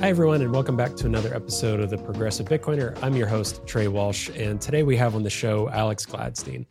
Hi, everyone, and welcome back to another episode of The Progressive Bitcoiner. I'm your host, Trey Walsh, and today we have on the show Alex Gladstein.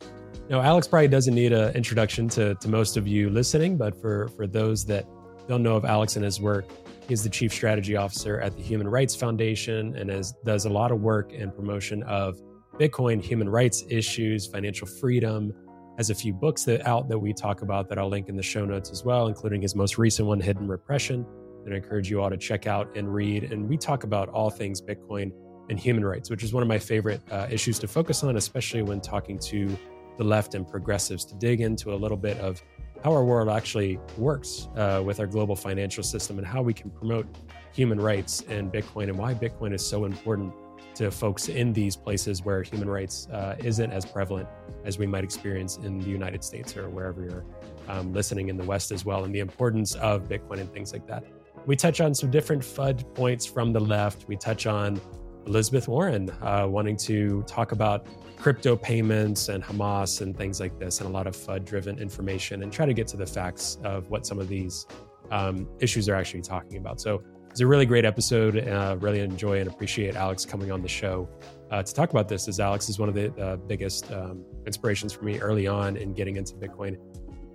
Now, Alex probably doesn't need an introduction to, to most of you listening, but for, for those that don't know of Alex and his work, he's the Chief Strategy Officer at the Human Rights Foundation and has, does a lot of work and promotion of Bitcoin, human rights issues, financial freedom, has a few books that out that we talk about that I'll link in the show notes as well, including his most recent one, Hidden Repression that I encourage you all to check out and read. And we talk about all things Bitcoin and human rights, which is one of my favorite uh, issues to focus on, especially when talking to the left and progressives, to dig into a little bit of how our world actually works uh, with our global financial system and how we can promote human rights and Bitcoin and why Bitcoin is so important to folks in these places where human rights uh, isn't as prevalent as we might experience in the United States or wherever you're um, listening in the West as well, and the importance of Bitcoin and things like that. We touch on some different FUD points from the left. We touch on Elizabeth Warren uh, wanting to talk about crypto payments and Hamas and things like this, and a lot of FUD driven information, and try to get to the facts of what some of these um, issues are actually talking about. So it's a really great episode. Uh, really enjoy and appreciate Alex coming on the show uh, to talk about this, as Alex is one of the uh, biggest um, inspirations for me early on in getting into Bitcoin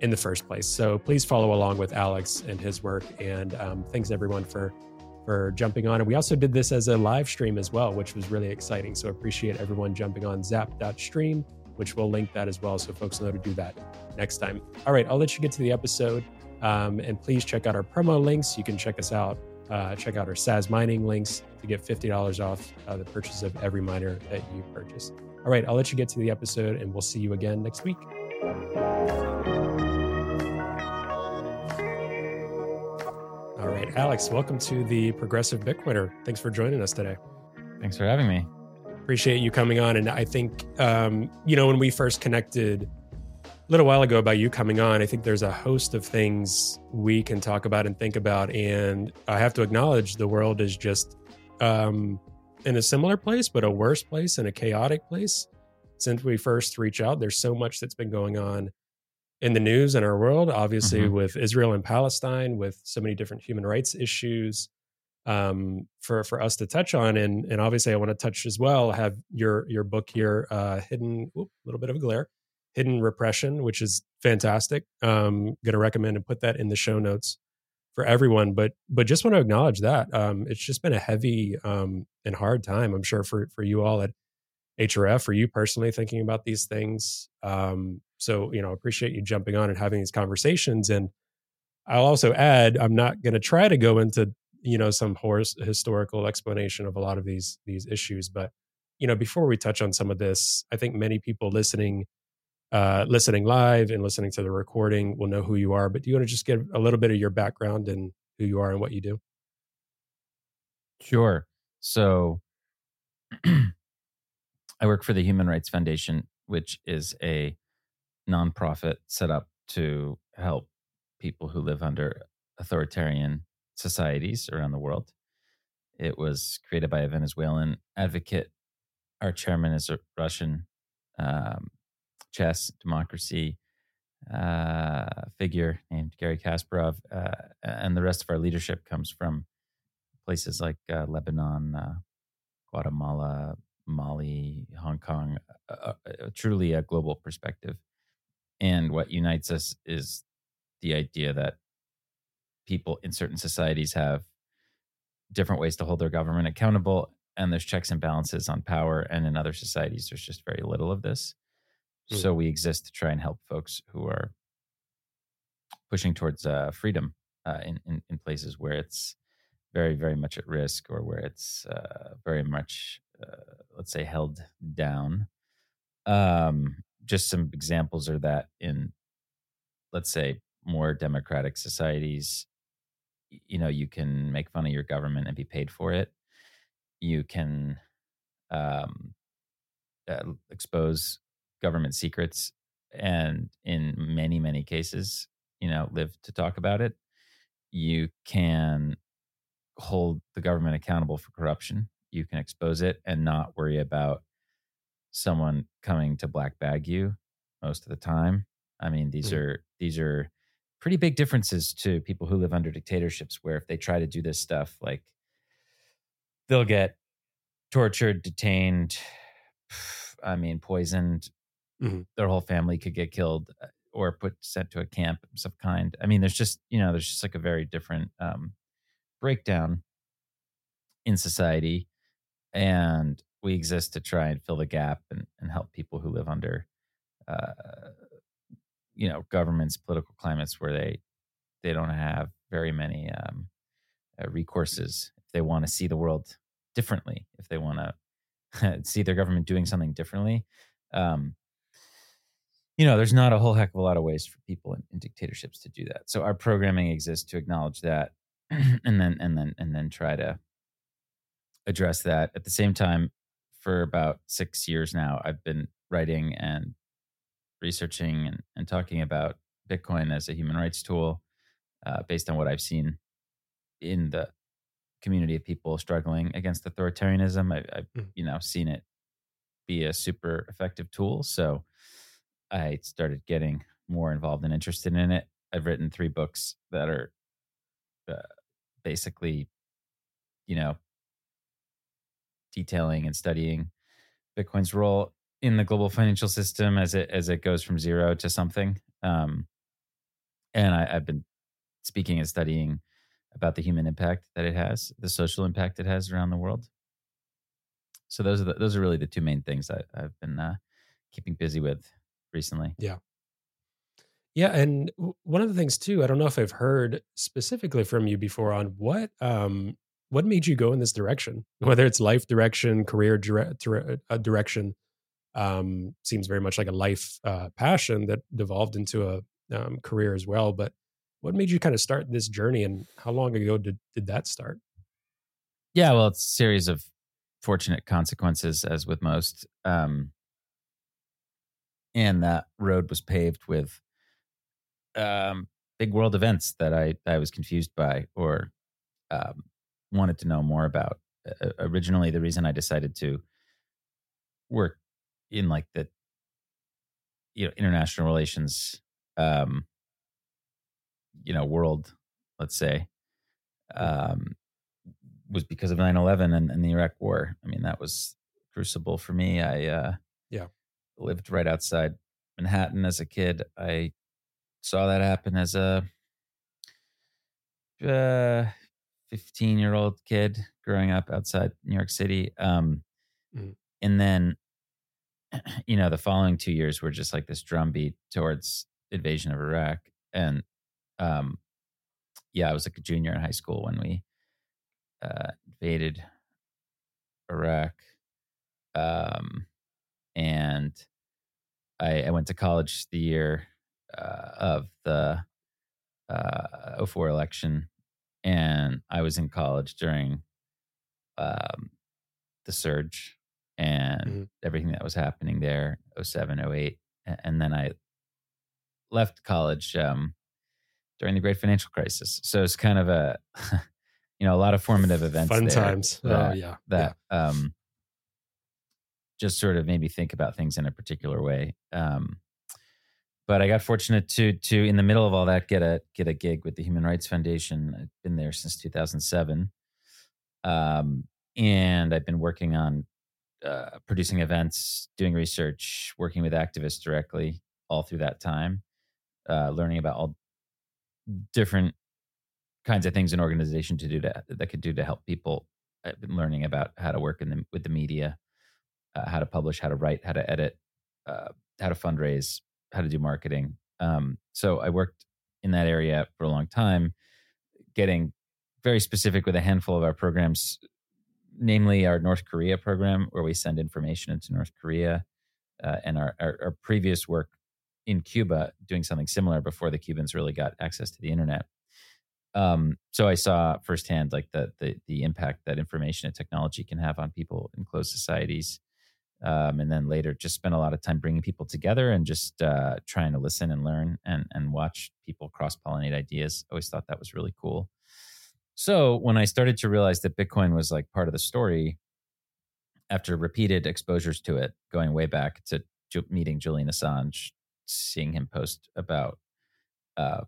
in the first place. So please follow along with Alex and his work. And um, thanks everyone for for jumping on. And we also did this as a live stream as well, which was really exciting. So appreciate everyone jumping on zap.stream, which we'll link that as well so folks know to do that next time. All right, I'll let you get to the episode. Um, and please check out our promo links. You can check us out, uh, check out our Sazmining links to get $50 off uh, the purchase of every miner that you purchase. All right, I'll let you get to the episode and we'll see you again next week. Right, Alex, welcome to the Progressive Bitcoiner. Thanks for joining us today. Thanks for having me. Appreciate you coming on. And I think, um, you know, when we first connected a little while ago about you coming on, I think there's a host of things we can talk about and think about. And I have to acknowledge the world is just um, in a similar place, but a worse place and a chaotic place since we first reached out. There's so much that's been going on in the news in our world, obviously mm-hmm. with Israel and Palestine, with so many different human rights issues um, for for us to touch on, and and obviously I want to touch as well. Have your your book here, uh, hidden a little bit of a glare, hidden repression, which is fantastic. Um, going to recommend and put that in the show notes for everyone. But but just want to acknowledge that um, it's just been a heavy um, and hard time. I'm sure for for you all at HRF, Are you personally thinking about these things. Um, so, you know, appreciate you jumping on and having these conversations. And I'll also add, I'm not going to try to go into, you know, some horse historical explanation of a lot of these these issues, but you know, before we touch on some of this, I think many people listening uh, listening live and listening to the recording will know who you are. But do you want to just give a little bit of your background and who you are and what you do? Sure. So I work for the Human Rights Foundation, which is a nonprofit set up to help people who live under authoritarian societies around the world. It was created by a Venezuelan advocate. Our chairman is a Russian um, chess democracy uh, figure named Garry Kasparov, uh, and the rest of our leadership comes from places like uh, Lebanon, uh, Guatemala, Mali, Hong Kong. truly a global perspective. And what unites us is the idea that people in certain societies have different ways to hold their government accountable, and there's checks and balances on power. And in other societies, there's just very little of this. Mm. So we exist to try and help folks who are pushing towards uh, freedom uh, in, in, in places where it's very very much at risk or where it's uh, very much uh, let's say held down. Um, just some examples are that in let's say more democratic societies you know you can make fun of your government and be paid for it. You can um, uh, expose government secrets and in many many cases you know live to talk about it. You can hold the government accountable for corruption you can expose it and not worry about someone coming to black bag you most of the time. I mean, these mm-hmm. are these are pretty big differences to people who live under dictatorships where if they try to do this stuff like they'll get tortured, detained, I mean, poisoned. Mhm. Their whole family could get killed uh, or put sent to a camp of some kind. I mean, there's just you know, there's just like a very different um, breakdown in society, and we exist to try and fill the gap and, and help people who live under, uh, you know, governments, political climates where they they don't have very many um, uh, recourses if they want to see the world differently, if they want to see their government doing something differently. Um, you know, there's not a whole heck of a lot of ways for people in, in dictatorships to do that. So our programming exists to acknowledge that, and then and then and then try to address that. At the same time, for about six years now, I've been writing and researching and, and talking about Bitcoin as a human rights tool, uh, based on what I've seen in the community of people struggling against authoritarianism. I, I've Mm. you know seen it be a super effective tool, so I started getting more involved and interested in it. I've written three books that are uh, basically, you know, detailing and studying Bitcoin's role in the global financial system as it as it goes from zero to something. Um, and I, I've been speaking and studying about the human impact that it has, the social impact it has around the world. So those are the, those are really the two main things I, I've been uh, keeping busy with recently. Yeah, Yeah, and one of the things too, I don't know if I've heard specifically from you before on what um what made you go in this direction, whether it's life direction, career dire- uh, direction. Um, seems very much like a life uh, passion that devolved into a um, career as well. But what made you kind of start this journey, and how long ago did did that start? Yeah, well, it's a series of fortunate consequences, as with most. Um, and that road was paved with um, big world events that I, I was confused by or um, wanted to know more about. Uh, originally, the reason I decided to work in like the you know international relations um, you know world, let's say, um, was because of 9-11 and, and the Iraq War. I mean, that was crucible for me. I uh, Yeah. lived right outside Manhattan as a kid. I saw that happen as a uh, 15 year old kid growing up outside New York City. Um, Mhm. And then, you know, the following two years were just like this drumbeat towards invasion of Iraq. And um, yeah, I was like a junior in high school when we uh, invaded Iraq. Um, and I, I went to college the year uh, of the uh, 04 election, and I was in college during um, the surge and Mhm. everything that was happening there, 07, 08. And then I left college um, during the great financial crisis. So it's kind of a, you know, a lot of formative events. Fun times. oh that- yeah, that um, just sort of made me think about things in a particular way. Um, but I got fortunate to to in the middle of all that get a get a gig with the Human Rights Foundation. I've been there since 2007, um, and I've been working on uh, producing events, doing research, working with activists directly all through that time, uh, learning about all different kinds of things an organization to do to, that could do to help people. I've been learning about how to work in the, with the media, uh, how to publish, how to write, how to edit, uh, how to fundraise, how to do marketing. Um, so I worked in that area for a long time, getting very specific with a handful of our programs, namely our North Korea program, where we send information into North Korea, uh, and our, our, our previous work in Cuba, doing something similar before the Cubans really got access to the internet. Um, so I saw firsthand like the, the the impact that information and technology can have on people in closed societies. Um, and then later, just spent a lot of time bringing people together and just uh, trying to listen and learn and and watch people cross pollinate ideas. Always thought that was really cool. So when I started to realize that Bitcoin was like part of the story, after repeated exposures to it, going way back to meeting Julian Assange, seeing him post about uh,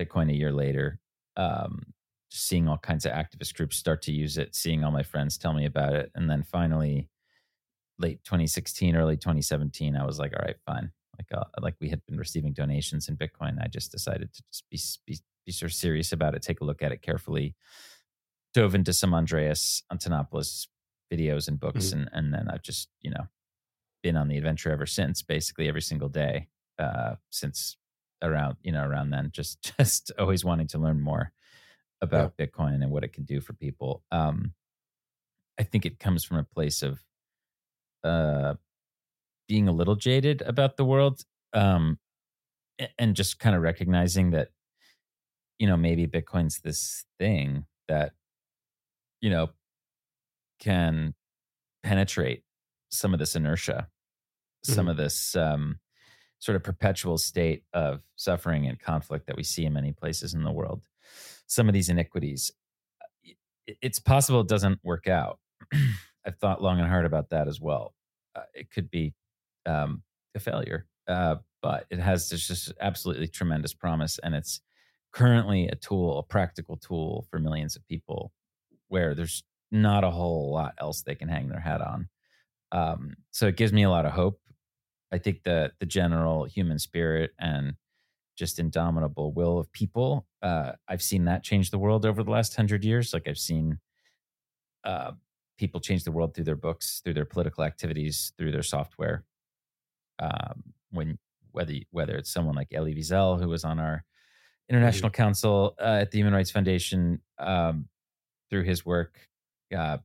Bitcoin a year later, um, seeing all kinds of activist groups start to use it, seeing all my friends tell me about it, and then finally, late 2016, early 2017, I was like, all right, fine. Like, uh, like we had been receiving donations in Bitcoin. I just decided to just be, be be sort of serious about it, take a look at it carefully. Dove into some Andreas Antonopoulos videos and books, mm-hmm. and and then I've just you know been on the adventure ever since. Basically, every single day uh, since around you know around then, just just always wanting to learn more about yeah. Bitcoin and what it can do for people. Um, I think it comes from a place of uh, being a little jaded about the world um, and just kind of recognizing that, you know, maybe Bitcoin's this thing that, you know, can penetrate some of this inertia, mm-hmm. some of this um, sort of perpetual state of suffering and conflict that we see in many places in the world some of these iniquities. It's possible it doesn't work out. I've thought long and hard about that as well. Uh, it could be um, a failure, uh, but it has this just absolutely tremendous promise, and it's currently a tool, a practical tool for millions of people, where there's not a whole lot else they can hang their hat on. Um, so it gives me a lot of hope. I think that the general human spirit and just indomitable will of people. Uh, I've seen that change the world over the last hundred years. Like I've seen uh, people change the world through their books, through their political activities, through their software. Um, when whether whether it's someone like Elie Wiesel, who was on our international mm-hmm. council uh, at the Human Rights Foundation, um, through his work, uh,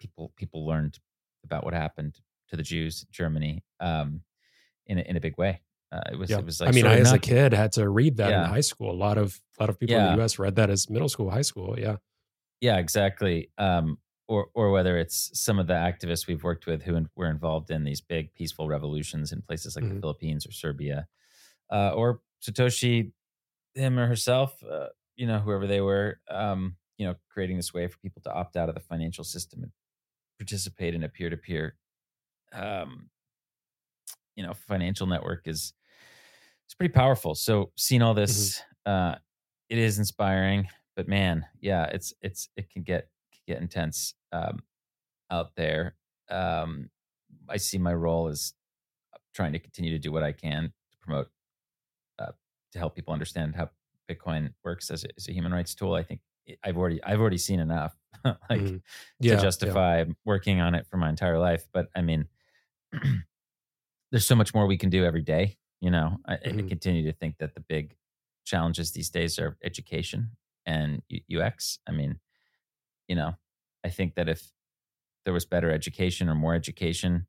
people people learned about what happened to the Jews in Germany um, in a, in a big way. Uh, it was. Yeah. It was. Like I mean, I as a kid had to read that yeah. in high school. A lot of a lot of people yeah. in the U.S. read that as middle school, high school. Yeah. Yeah, exactly. Um, or or whether it's some of the activists we've worked with who were involved in these big peaceful revolutions in places like mm-hmm. the Philippines or Serbia, uh, or Satoshi, him or herself, uh, you know, whoever they were, um, you know, creating this way for people to opt out of the financial system and participate in a peer to peer, you know, financial network is it's pretty powerful. So seeing all this, mm-hmm. uh, it is inspiring. But man, yeah, it's it's it can get get intense um, out there. Um, I see my role as trying to continue to do what I can to promote uh, to help people understand how Bitcoin works as a, as a human rights tool. I think I've already I've already seen enough like mm-hmm. yeah, to justify yeah. working on it for my entire life. But I mean, there's so much more we can do every day you know, I, mm-hmm. I continue to think that the big challenges these days are education and UX. I mean, you know, I think that if there was better education or more education,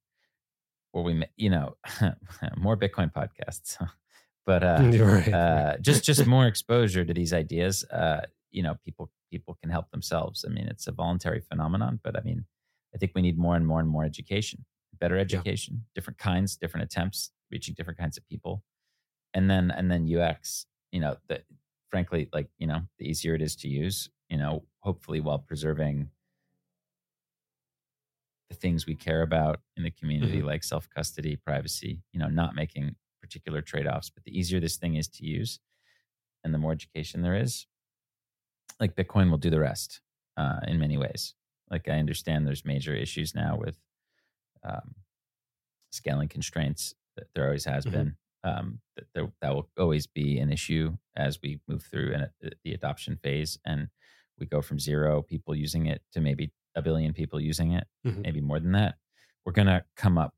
or we, you know, more Bitcoin podcasts, but uh, right. uh, just just more exposure to these ideas. Uh, you know, people people can help themselves. I mean, it's a voluntary phenomenon, but I mean, I think we need more and more and more education, better education, yeah. different kinds, different attempts, reaching different kinds of people and then and then ux you know that frankly like you know the easier it is to use you know hopefully while preserving the things we care about in the community mm-hmm. like self custody privacy you know not making particular trade-offs but the easier this thing is to use and the more education there is like bitcoin will do the rest uh, in many ways like i understand there's major issues now with um, scaling constraints there always has mm-hmm. been. Um, that there, that will always be an issue as we move through in a, the adoption phase, and we go from zero people using it to maybe a billion people using it, mm-hmm. maybe more than that. We're gonna come up,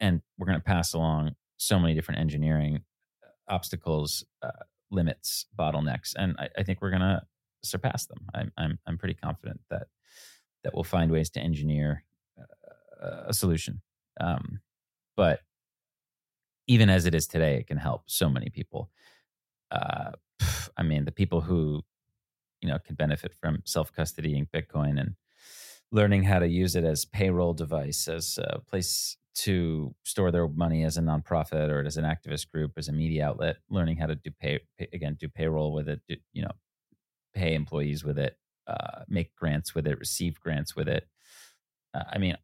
and we're gonna pass along so many different engineering uh, obstacles, uh, limits, bottlenecks, and I, I, think we're gonna surpass them. I'm I'm I'm pretty confident that that we'll find ways to engineer uh, a solution. Um, but even as it is today, it can help so many people. Uh, I mean, the people who you know can benefit from self custodying Bitcoin and learning how to use it as payroll device, as a place to store their money as a nonprofit or as an activist group, as a media outlet, learning how to do pay, pay again, do payroll with it, do, you know, pay employees with it, uh, make grants with it, receive grants with it. Uh, I mean,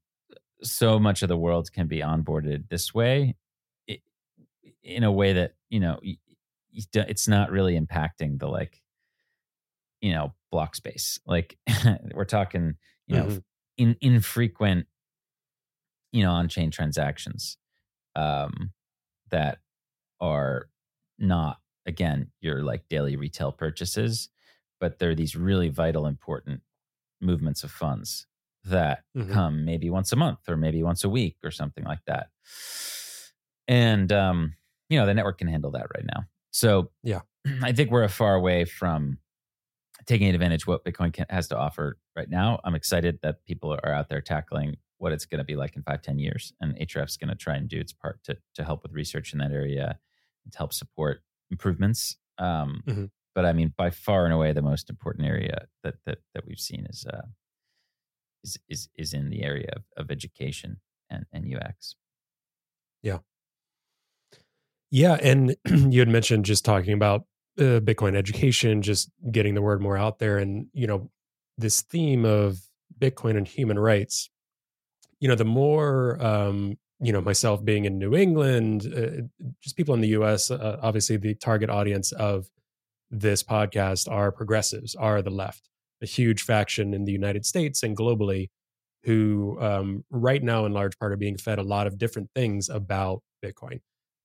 so much of the world can be onboarded this way in a way that you know it's not really impacting the like you know, block space. Like we're talking, you know, Mhm. in infrequent, you know, on-chain transactions um, that are not again your like daily retail purchases, but they're these really vital, important movements of funds that Mhm. come maybe once a month or maybe once a week or something like that. And um, you know, the network can handle that right now. So Yeah. I think we're a far away from taking advantage of what Bitcoin can, has to offer right now. I'm excited that people are out there tackling what it's going to be like in five, 10 years. And HRF's going to try and do its part to, to help with research in that area and to help support improvements. Um, Mhm. But I mean, by far and away, the most important area that that, that we've seen is, uh, is is is in the area of, of education and, and UX. Yeah. Yeah, and you had mentioned just talking about uh, Bitcoin education, just getting the word more out there, and you know this theme of Bitcoin and human rights. You know, the more um, you know, myself being in New England, uh, just people in the U.S. Uh, obviously, the target audience of this podcast are progressives, are the left, a huge faction in the United States and globally, who um, right now, in large part, are being fed a lot of different things about Bitcoin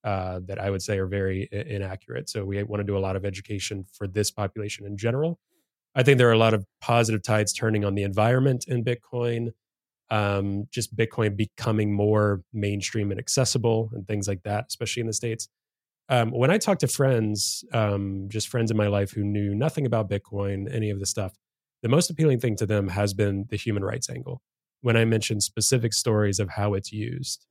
uh, that I would say are very i- inaccurate. So we want to do a lot of education for this population in general. I think there are a lot of positive tides turning on the environment in Bitcoin. Um, just Bitcoin becoming more mainstream and accessible and things like that, especially in the States. Um, when I talk to friends, um, just friends in my life who knew nothing about Bitcoin, any of the stuff, the most appealing thing to them has been the human rights angle. When I mentioned specific stories of how it's used,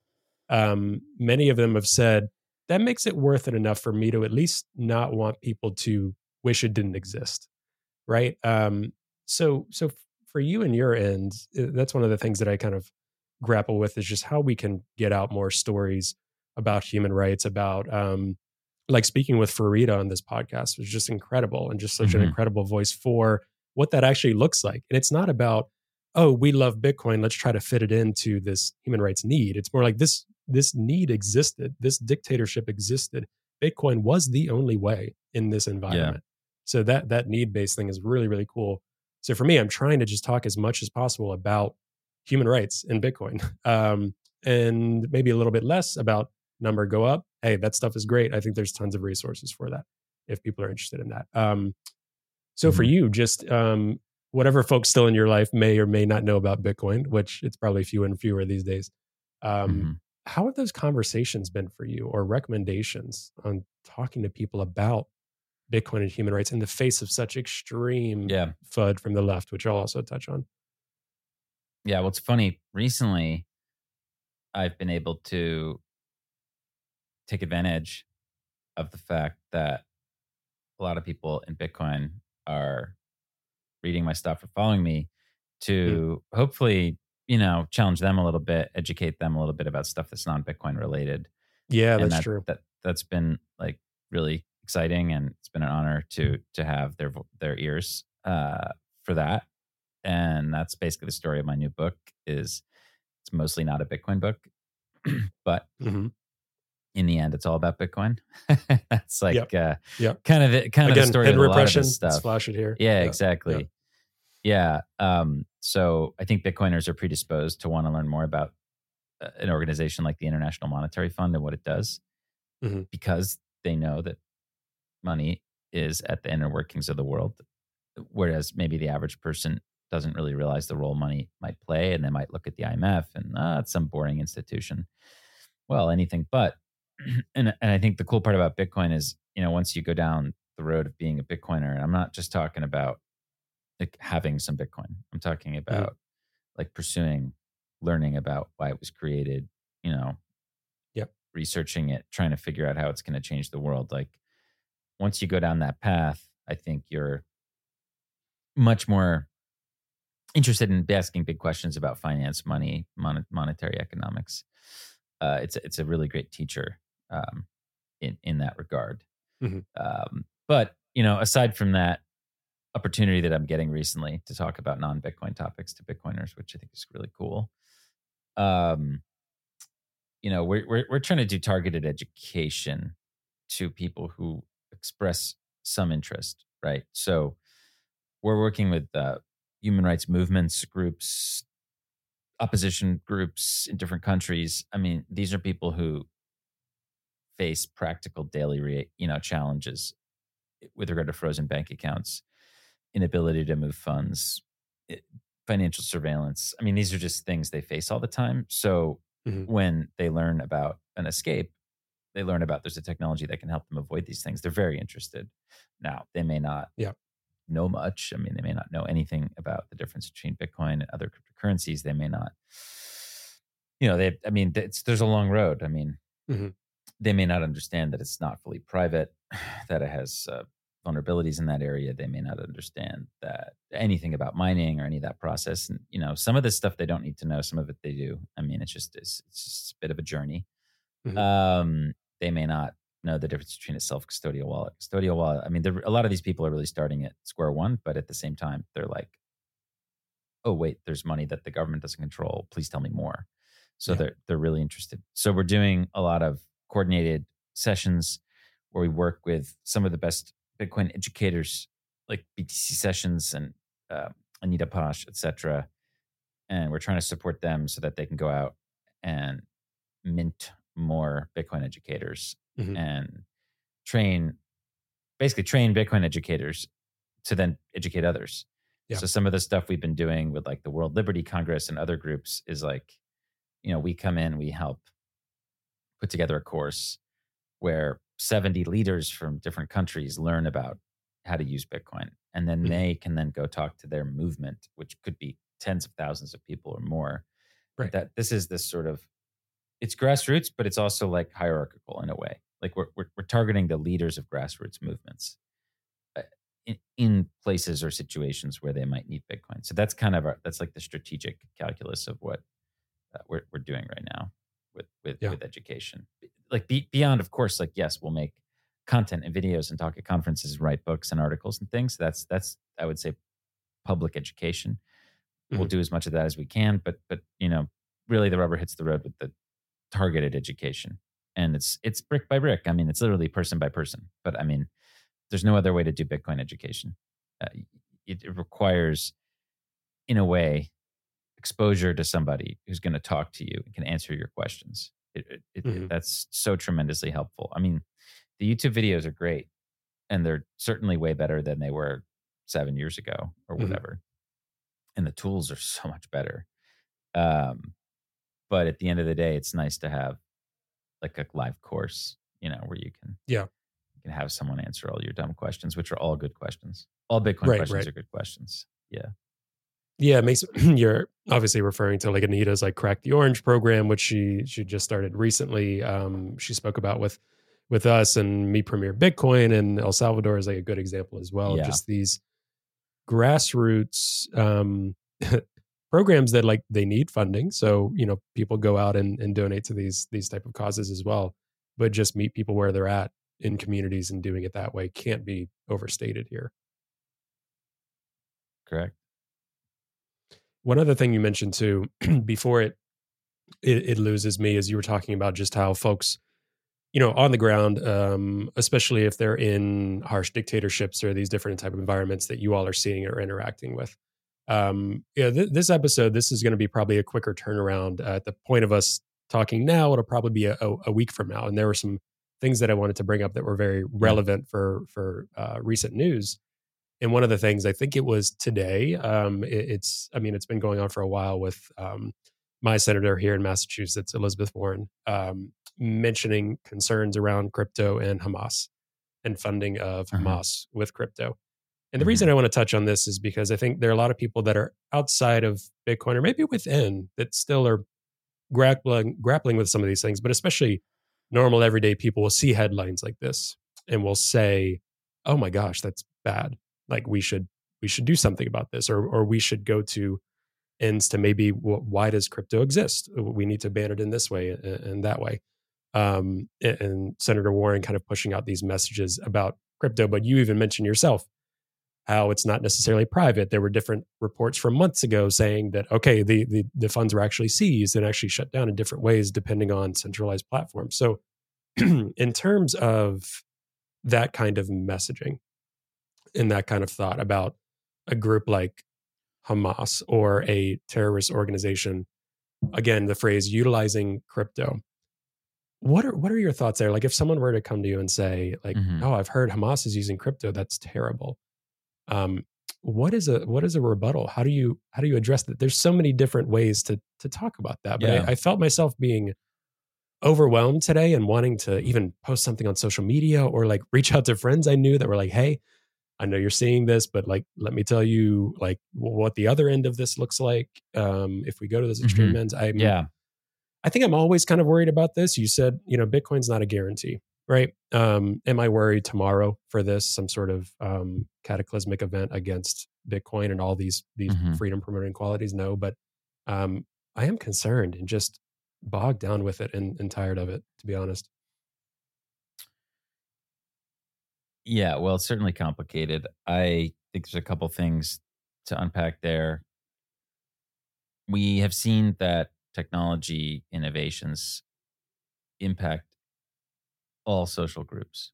um, many of them have said that makes it worth it enough for me to at least not want people to wish it didn't exist, right? Um, so, so for you and your end, uh, that's one of the things that I kind of grapple with is just how we can get out more stories about human rights, about um, like speaking with Farida on this podcast was just incredible and just such an Mhm. incredible voice for what that actually looks like. And it's not about, oh, we love Bitcoin, let's try to fit it into this human rights need. It's more like this this need existed, this dictatorship existed. Bitcoin was the only way in this environment. So that that need based thing is really really cool. So for me, I'm trying to just talk as much as possible about human rights in Bitcoin, um, and maybe a little bit less about number go up. Hey, that stuff is great. I think there's tons of resources for that if people are interested in that. Um, so for Mhm. you, just um, whatever folks still in your life may or may not know about Bitcoin, which it's probably fewer and fewer these days. Um, Mhm. How have those conversations been for you, or recommendations on talking to people about Bitcoin and human rights in the face of such extreme Yeah. FUD from the left, which I'll also touch on? Yeah. Well, it's funny. Recently, I've been able to take advantage of the fact that a lot of people in Bitcoin are reading my stuff or following me hmm. to hopefully, you know, challenge them a little bit, educate them a little bit about stuff that's non Bitcoin related. Yeah, and that's that, true. That that's been like really exciting, and it's been an honor to to have their their ears uh, for that. And that's basically the story of my new book. Is it's mostly not a Bitcoin book, but hmm in the end, it's all about Bitcoin. that's like Yep. uh, Yep. kind of the, kind of Again, the story of a lot of repression. this stuff. flash it here. Yeah, Yeah. exactly. Yeah. Um, so I think Bitcoiners are predisposed to want to learn more about uh, an organization like the International Monetary Fund and what it does Mhm. because they know that money is at the inner workings of the world. Whereas maybe the average person doesn't really realize the role money might play and they might look at the IMF and ah, it's some boring institution. Well, anything but. And, and I think the cool part about Bitcoin is, you know, once you go down the road of being a Bitcoiner, and I'm not just talking about like having some Bitcoin. I'm talking about like pursuing, learning about why it was created, you know, Yep. researching it, trying to figure out how it's going to change the world. Like once you go down that path, I think you're much more interested in asking big questions about finance, money, mon- monetary economics. Uh, it's a- it's a really great teacher um, in in that regard. Mhm. Um, but you know, aside from that opportunity that I'm getting recently to talk about non Bitcoin topics to Bitcoiners, which I think is really cool. Um, you know, we're we're we're trying to do targeted education to people who express some interest, right? So we're working with uh, human rights movements groups, opposition groups in different countries. I mean, these are people who face practical daily, re- you know, challenges with regard to frozen bank accounts, inability to move funds, financial surveillance. I mean, these are just things they face all the time. So mm-hmm. when they learn about an escape, they learn about there's a technology that can help them avoid these things. They're very interested. Now, they may not yeah. know much. I mean, they may not know anything about the difference between Bitcoin and other cryptocurrencies. They may not, you know, they, I mean, there's a long road. I mean, mm-hmm. they may not understand that it's not fully private, that it has uh, vulnerabilities in that area. They may not understand that anything about mining or any of that process. And, you know, some of this stuff they don't need to know. Some of it they do. I mean, it's just, it's, it's just a bit of a journey. Mm-hmm. Um, they may not know the difference between a self-custodial wallet custodial wallet i mean a lot of these people are really starting at square one but at the same time they're like oh wait there's money that the government doesn't control please tell me more so yeah. they're they're really interested so we're doing a lot of coordinated sessions where we work with some of the best bitcoin educators like btc sessions and uh, anita Posch, etc and we're trying to support them so that they can go out and mint more Bitcoin educators mm-hmm. and train, basically train Bitcoin educators to then educate others. Yeah. So some of the stuff we've been doing with like the World Liberty Congress and other groups is like, you know, we come in, we help put together a course where 70 leaders from different countries learn about how to use Bitcoin. And then mm-hmm. they can then go talk to their movement, which could be tens of thousands of people or more. Right. That this is this sort of it's grassroots, but it's also like hierarchical in a way. Like we're we're, we're targeting the leaders of grassroots movements uh, in, in, places or situations where they might need Bitcoin. So that's kind of our, that's like the strategic calculus of what uh, we're we're doing right now with with yeah. with education. Like be, beyond, of course, like yes, we'll make content and videos and talk at conferences, write books and articles and things. That's that's I would say public education. Mm-hmm. We'll do as much of that as we can, but but you know, really the rubber hits the road with the targeted education and it's it's brick by brick i mean it's literally person by person but i mean there's no other way to do bitcoin education uh, it, it, requires in a way exposure to somebody who's going to talk to you and can answer your questions it, it, mm-hmm. that's so tremendously helpful i mean the youtube videos are great and they're certainly way better than they were seven years ago or mm-hmm. whatever mm-hmm. and the tools are so much better um, but at the end of the day, it's nice to have like a live course, you know, where you can yeah you can have someone answer all your dumb questions, which are all good questions. All Bitcoin right, questions right. are good questions. Yeah. Yeah, it makes you're obviously referring to like Anita's like crack the orange program, which she she just started recently. Um, she spoke about with with us and Mi Primer Bitcoin and El Salvador is like a good example as well. Yeah. Just these grassroots um programs that like they need funding so you know people go out and, and donate to these these type of causes as well but just meet people where they're at in communities and doing it that way can't be overstated here correct one other thing you mentioned too before it, it, it loses me is you were talking about just how folks you know on the ground um, especially if they're in harsh dictatorships or these different type of environments that you all are seeing or interacting with um, yeah, th- this episode, this is going to be probably a quicker turnaround. Uh, at the point of us talking now, it'll probably be a, a, a, week from now. And there were some things that I wanted to bring up that were very relevant for for uh, recent news. And one of the things I think it was today. Um, it, it's, I mean, it's been going on for a while with um, my senator here in Massachusetts, Elizabeth Warren, um, mentioning concerns around crypto and Hamas and funding of uh-huh. Hamas with crypto. And the reason mm-hmm. I want to touch on this is because I think there are a lot of people that are outside of Bitcoin or maybe within that still are grappling grappling with some of these things, but especially normal everyday people will see headlines like this and will say, "Oh my gosh, that's bad. Like we should we should do something about this or or we should go to ends to maybe why does crypto exist? We need to ban it in this way and that way." Um, and Senator Warren kind of pushing out these messages about crypto, but you even mentioned yourself how it's not necessarily private. There were different reports from months ago saying that okay, the the, the funds were actually seized and actually shut down in different ways depending on centralized platforms. So, in terms of that kind of messaging and that kind of thought about a group like Hamas or a terrorist organization, again, the phrase utilizing crypto. What are what are your thoughts there? Like if someone were to come to you and say, like, Mhm. oh, I've heard Hamas is using crypto, that's terrible. Um, what is a what is a rebuttal? How do you how do you address that? There's so many different ways to to talk about that. But Yeah. I, I felt myself being overwhelmed today and wanting to even post something on social media or like reach out to friends I knew that were like, hey, I know you're seeing this, but like, let me tell you like what the other end of this looks like. Um, if we go to those extreme Mhm. ends, I'm, Yeah. I think I'm always kind of worried about this. You said, you know, Bitcoin's not a guarantee, right? Um, am I worried tomorrow for this, some sort of um, cataclysmic event against Bitcoin and all these these Mhm. freedom promoting qualities? No, but um, I am concerned and just bogged down with it and, and tired of it, to be honest. Yeah, well, it's certainly complicated. I think there's a couple things to unpack there. We have seen that technology innovations impact all social groups,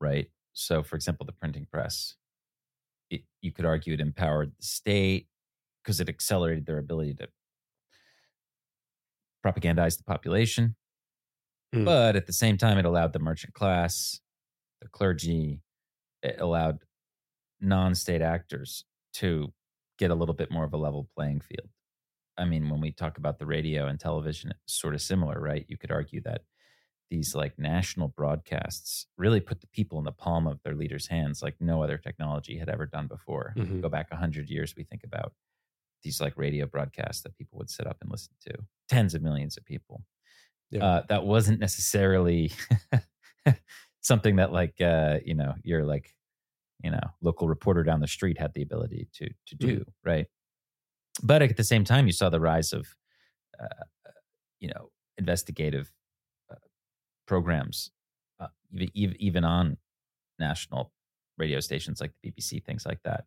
right? So, for example, the printing press, it, you could argue it empowered the state because it accelerated their ability to propagandize the population. Mm. But at the same time, it allowed the merchant class, the clergy, allowed non state actors to get a little bit more of a level playing field. I mean, when we talk about the radio and television, it's sort of similar, right? You could argue that these like national broadcasts really put the people in the palm of their leaders' hands like no other technology had ever done before. Mhm. Go back 100 years, we think about these like radio broadcasts that people would sit up and listen to, tens of millions of people. Yeah. Uh, that wasn't necessarily something that like uh, you know your like you know local reporter down the street had the ability to to do right. But at the same time, you saw the rise of uh, you know investigative uh, programs, uh, even even- even on national radio stations like the BBC, things like that.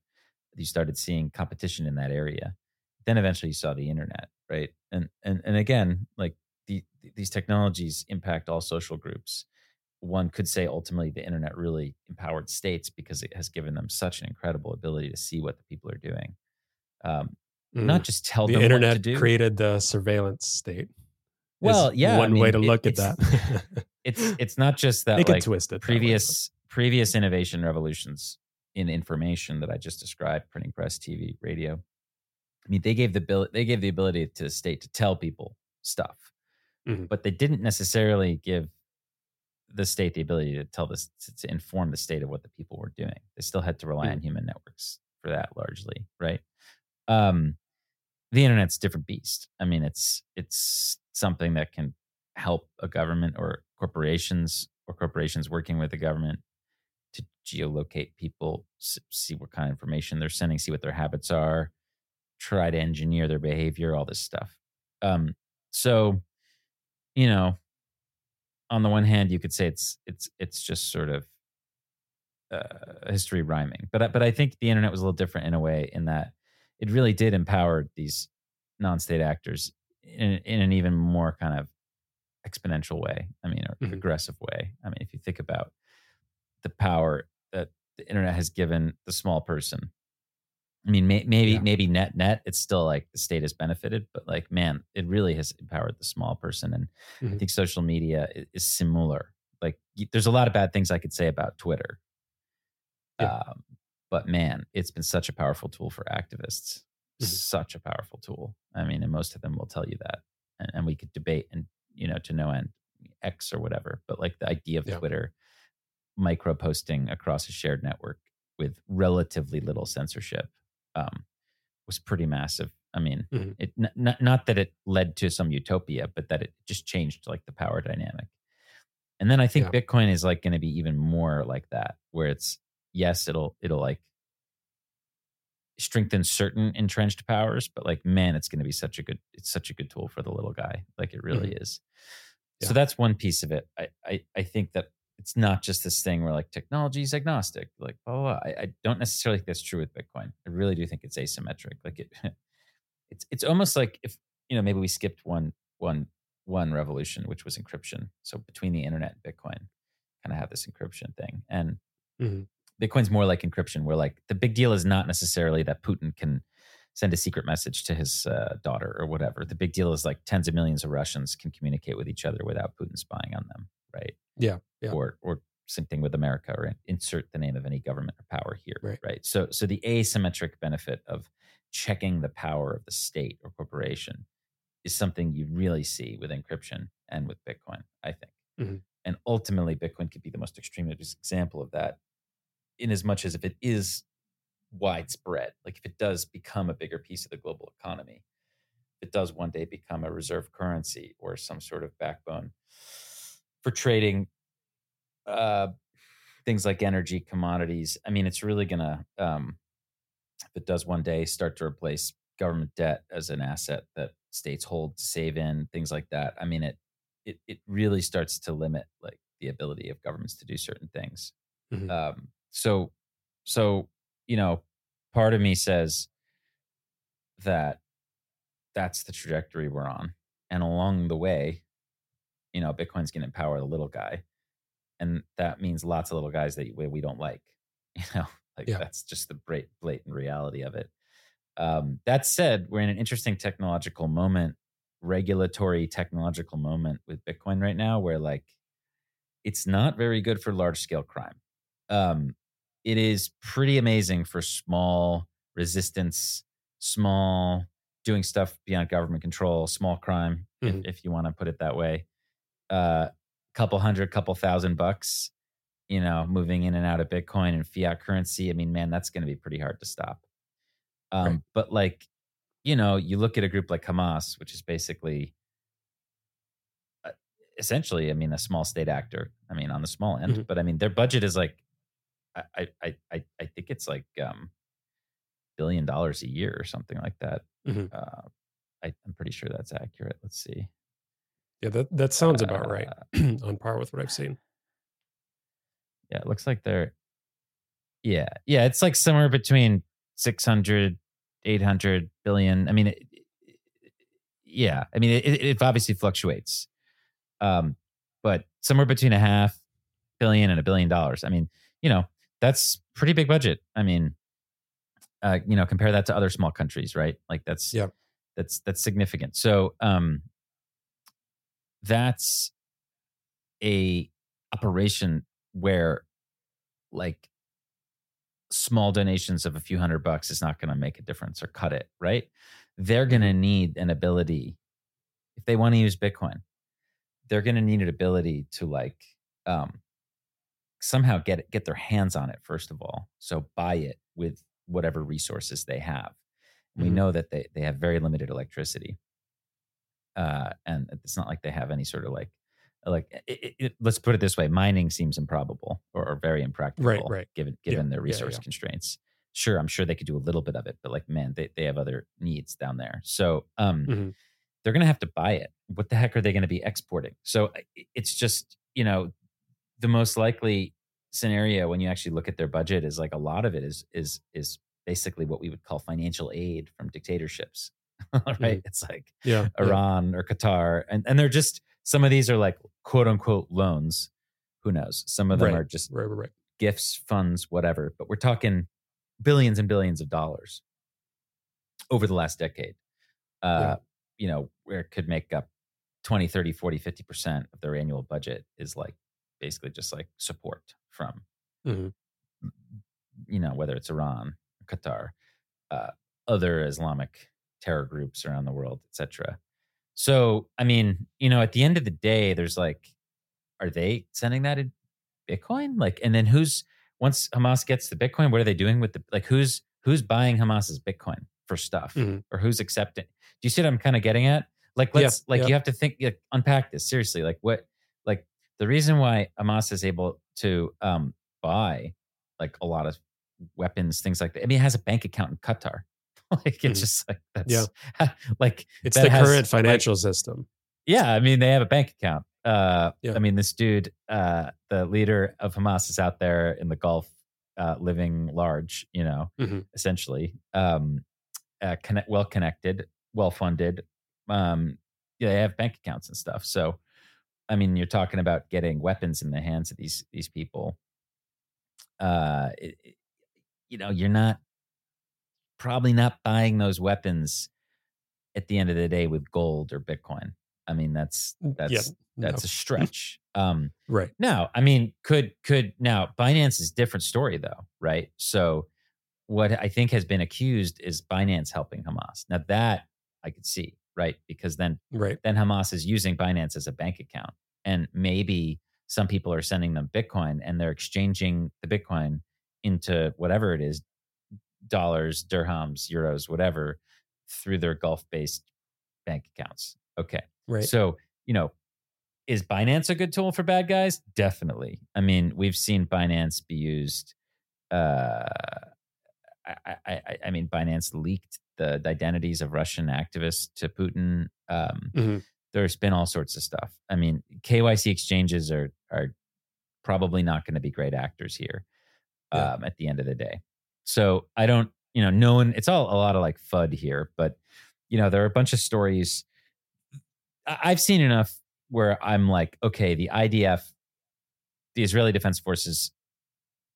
You started seeing competition in that area. Then eventually, you saw the internet, right? And and and again, like the, these technologies impact all social groups. One could say ultimately the internet really empowered states because it has given them such an incredible ability to see what the people are doing. Um, Mm. Not just tell the them what to internet created the surveillance state. Well, yeah, I one way to it- look at that. it's it's not just that they like twist it. that way, previous previous innovation revolutions in information that I just described, printing press, TV, radio. I mean, they gave the bill they gave the ability to the state to tell people stuff, Mhm. but they didn't necessarily give the state the ability to tell this to, to inform the state of what the people were doing. They still had to rely Mm. on human networks for that largely, right? Um, the internet's a different beast. I mean, it's it's something that can help a government or corporations or corporations working with the government to geolocate people, see what kind of information they're sending, see what their habits are, try to engineer their behavior, all this stuff. Um, so, you know, on the one hand, you could say it's it's it's just sort of uh, history rhyming, but I- but I think the internet was a little different in a way in that it really did empower these non-state actors in, in an even more kind of exponential way. I mean, or Mhm. progressive way. I mean, if you think about the power that the internet has given the small person. I mean, may, maybe Yeah. maybe net net, it's still like the state has benefited, but like man, it really has empowered the small person. And I Mhm. think social media i- is similar. Like, there's a lot of bad things I could say about Twitter, Yeah. um, but man, it's been such a powerful tool for activists. Mhm. Such a powerful tool. I mean, and most of them will tell you that, and, and we could debate and you know to no end X or whatever. But like the idea of Yeah. Twitter micro posting across a shared network with relatively little censorship um, was pretty massive. I mean, Mhm. it n- not that it led to some utopia, but that it just changed like the power dynamic. And then I think Yeah. Bitcoin is like going to be even more like that, where it's yes, it'll it'll like strengthen certain entrenched powers, but like man, it's going to be such a good it's such a good tool for the little guy. Like it really is. Yeah. So that's one piece of it. I, I I think that it's not just this thing where like technology is agnostic. Like blah. I, I don't necessarily think that's true with Bitcoin. I really do think it's asymmetric. Like it it's it's almost like if you know maybe we skipped one one one revolution, which was encryption. So between the internet and Bitcoin, kind of have this encryption thing. And Mhm. Bitcoin's more like encryption, where like the big deal is not necessarily that Putin can send a secret message to his uh, daughter or whatever. The big deal is like tens of millions of Russians can communicate with each other without Putin spying on them, right? Yeah, yeah. Or or same thing with America, or insert the name of any government or power here, Right. right? So so the asymmetric benefit of checking the power of the state or corporation is something you really see with encryption and with Bitcoin, I think. Mhm. And ultimately, Bitcoin could be the most extreme example of that, in as much as if it is widespread, like if it does become a bigger piece of the global economy, if it does one day become a reserve currency or some sort of backbone for trading uh, things like energy, commodities. I mean, it's really going to, um, if it does one day start to replace government debt as an asset that states hold to save in, things like that. I mean, it, it, it really starts to limit like the ability of governments to do certain things. Mhm. Um, so, so, you know, part of me says that that's the trajectory we're on. And along the way, you know, Bitcoin's going to empower the little guy. And that means lots of little guys that we, we don't like, you know, like Yeah. that's just the blatant reality of it. Um, that said, we're in an interesting technological moment, regulatory technological moment with Bitcoin right now, where like it's not very good for large scale crime. Um, it is pretty amazing for small resistance, small doing stuff beyond government control, small crime, Mhm. if, if you want to put it that way. Uh, couple hundred, couple thousand bucks, you know, moving in and out of Bitcoin and fiat currency. I mean, man, that's going to be pretty hard to stop. Um, Right. But like, you know, you look at a group like Hamas, which is basically uh, essentially, I mean, a small state actor. I mean, on the small end, Mhm. but I mean, their budget is like, I, I, I, I think it's like um, billion dollars a year or something like that. Mhm. Uh, I, I'm pretty sure that's accurate. Let's see. Yeah, that that sounds about right. Uh, On par with what I've seen. Yeah, it looks like they're. Yeah, yeah, it's like somewhere between 600, 800 billion. I mean, it, it- yeah, I mean, it, it obviously fluctuates, um, but somewhere between a half billion and a billion dollars. I mean, you know, that's pretty big budget. I mean, uh, you know, compare that to other small countries, right? Like that's Yeah. that's that's significant. So, um, that's a operation where like small donations of a few hundred bucks is not going to make a difference or cut it right? They're going to need an ability if they want to use bitcoin they're going to need an ability to like um somehow get it, get their hands on it first of all so buy it with whatever resources they have. We Mhm. know that they they have very limited electricity uh and it's not like they have any sort of like like it, it- let's put it this way mining seems improbable or, or very impractical right. right. given Yeah, given their resource yeah. constraints sure i'm sure they could do a little bit of it but like man they, they have other needs down there so um Mhm. they're going to have to buy it what the heck are they going to be exporting so it's just you know the most likely scenario when you actually look at their budget is like a lot of it is is is basically what we would call financial aid from dictatorships right it's like Yeah. yeah. Iran or Qatar, and and they're just some of these are like quote unquote loans. Who knows? Some of them Right. are just Right, right, gifts, funds, whatever. But we're talking billions and billions of dollars over the last decade. Uh, Yeah. You know, where it could make up 20, 30, 40, 50% of their annual budget is like basically just like support from, Mhm. you know, whether it's Iran, Qatar, uh, other Islamic terror groups around the world, etc. So, I mean, you know, at the end of the day, there's like, are they sending that in Bitcoin? Like, and then who's once Hamas gets the Bitcoin, what are they doing with the like? Who's who's buying Hamas's Bitcoin for stuff, Mhm. or who's accepting? Do you see what I'm kind of getting at? Like, let's like yeah. you have to think, like, unpack this seriously. Like, what? Like the reason why Hamas is able to um buy like a lot of weapons, things like that. I mean, it has a bank account in Qatar. like, it's Mhm. just like that's yeah. like It's the has, current like- financial system. yeah, I mean they have a bank account. Uh, Yeah. I mean this dude, uh, the leader of Hamas, is out there in the Gulf, uh, living large. You know, Mhm. essentially, um, uh, connect, well connected, well funded. Um, yeah, they have bank accounts and stuff. So, I mean, you're talking about getting weapons in the hands of these these people. uh, it, you know, you're not probably not buying those weapons at the end of the day with gold or Bitcoin. I mean, that's Mm, that's yeah, that's no. a stretch. Um, Right. now, I mean, could could now Binance is a different story though, right? So what I think has been accused is Binance helping Hamas. Now that I could see, right? Because then Right. then Hamas is using Binance as a bank account. And maybe some people are sending them Bitcoin and they're exchanging the Bitcoin into whatever it is dollars, dirhams, euros, whatever through their Gulf based bank accounts. Okay. Right. So, you know, is Binance a good tool for bad guys? Definitely. I mean, we've seen Binance be used. Uh, I, I, I- I mean, Binance leaked the identities of Russian activists to Putin. Um, Mhm. There's been all sorts of stuff. I mean, KYC exchanges are are probably not going to be great actors here Yeah. um, at the end of the day. So I don't, you know, no one. It's all a lot of like FUD here, but you know, there are a bunch of stories. I've seen enough where I'm like, okay, the IDF, the Israeli Defense Forces,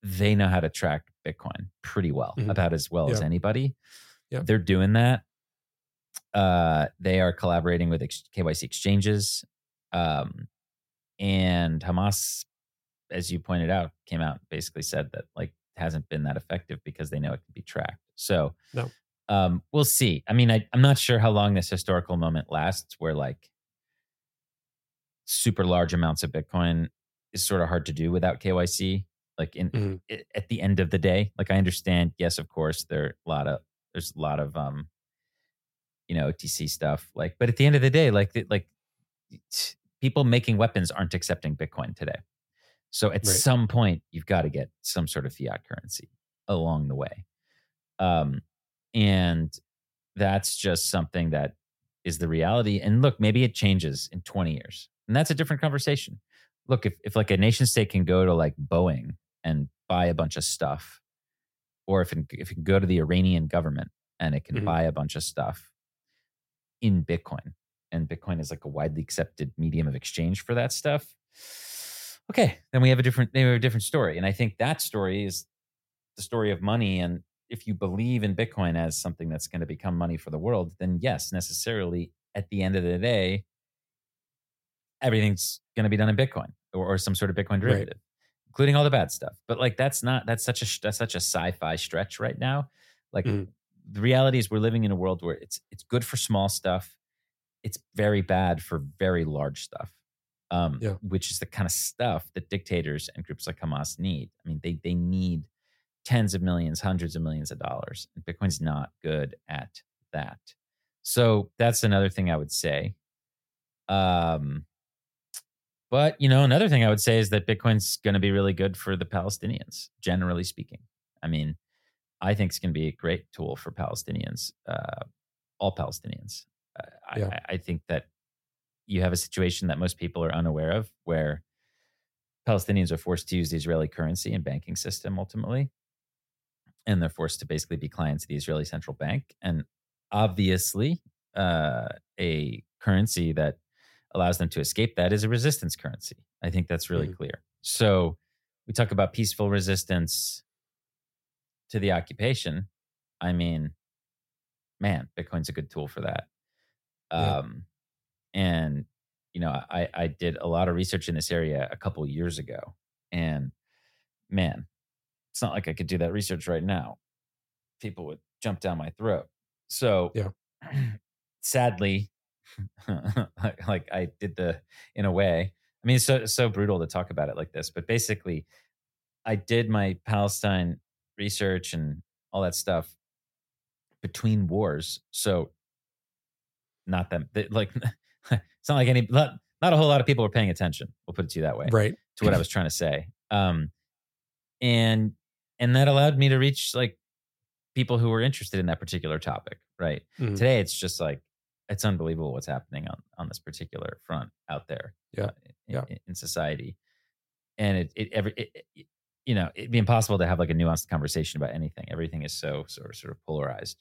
they know how to track Bitcoin pretty well, Mhm. about as well as anybody. Yeah. They're doing that. Uh, they are collaborating with ex- KYC exchanges. Um, and Hamas, as you pointed out, came out basically said that like hasn't been that effective because they know it can be tracked. So No. um, we'll see. I mean, I, I'm not sure how long this historical moment lasts where like super large amounts of Bitcoin is sort of hard to do without KYC. Like in Mhm. i- at the end of the day, like I understand, yes, of course, there are a lot of there's a lot of um, you know, OTC stuff. Like, but at the end of the day, like the- like t- people making weapons aren't accepting Bitcoin today. So at Right. some point, you've got to get some sort of fiat currency along the way. Um, and that's just something that is the reality. And look, maybe it changes in 20 years. And that's a different conversation. Look, if, if like a nation state can go to like Boeing and buy a bunch of stuff, or if it, if it can go to the Iranian government and it can Mhm. buy a bunch of stuff in Bitcoin, and Bitcoin is like a widely accepted medium of exchange for that stuff. Okay, then we have a different then we have a different story. And I think that story is the story of money. And if you believe in Bitcoin as something that's going to become money for the world, then yes, necessarily at the end of the day, everything's going to be done in Bitcoin or, or some sort of Bitcoin Right. derivative, including all the bad stuff. But like that's not that's such a that's such a sci-fi stretch right now. Like Mhm. the reality is we're living in a world where it's it's good for small stuff, it's very bad for very large stuff. Um, Yeah. which is the kind of stuff that dictators and groups like Hamas need. I mean, they they need tens of millions, hundreds of millions of dollars. And Bitcoin's not good at that. So that's another thing I would say. Um, but you know, another thing I would say is that Bitcoin's going to be really good for the Palestinians, generally speaking. I mean, I think it's going to be a great tool for Palestinians, uh, all Palestinians. Uh, Yeah. I, I think that you have a situation that most people are unaware of, where Palestinians are forced to use the Israeli currency and banking system ultimately, and they're forced to basically be clients of the Israeli central bank. And obviously, uh, a currency that allows them to escape that is a resistance currency. I think that's really Mhm. clear. So we talk about peaceful resistance to the occupation. I mean, man, Bitcoin's a good tool for that. Yeah. Um, and you know, I I did a lot of research in this area a couple years ago, and man, it's not like I could do that research right now. People would jump down my throat. So, Yeah. sadly, like, I did the in a way. I mean, it's so so brutal to talk about it like this, but basically, I did my Palestine research and all that stuff between wars. So, not them. Like, it's not like any not, not a whole lot of people were paying attention. We'll put it to you that way Right. to what I was trying to say. Um, and and that allowed me to reach like people who were interested in that particular topic. Right Mhm. today, it's just like it's unbelievable what's happening on on this particular front out there. Yeah. uh, in, Yeah. in, in society, and it it every it, it- you know it'd be impossible to have like a nuanced conversation about anything. Everything is so sort of sort of polarized.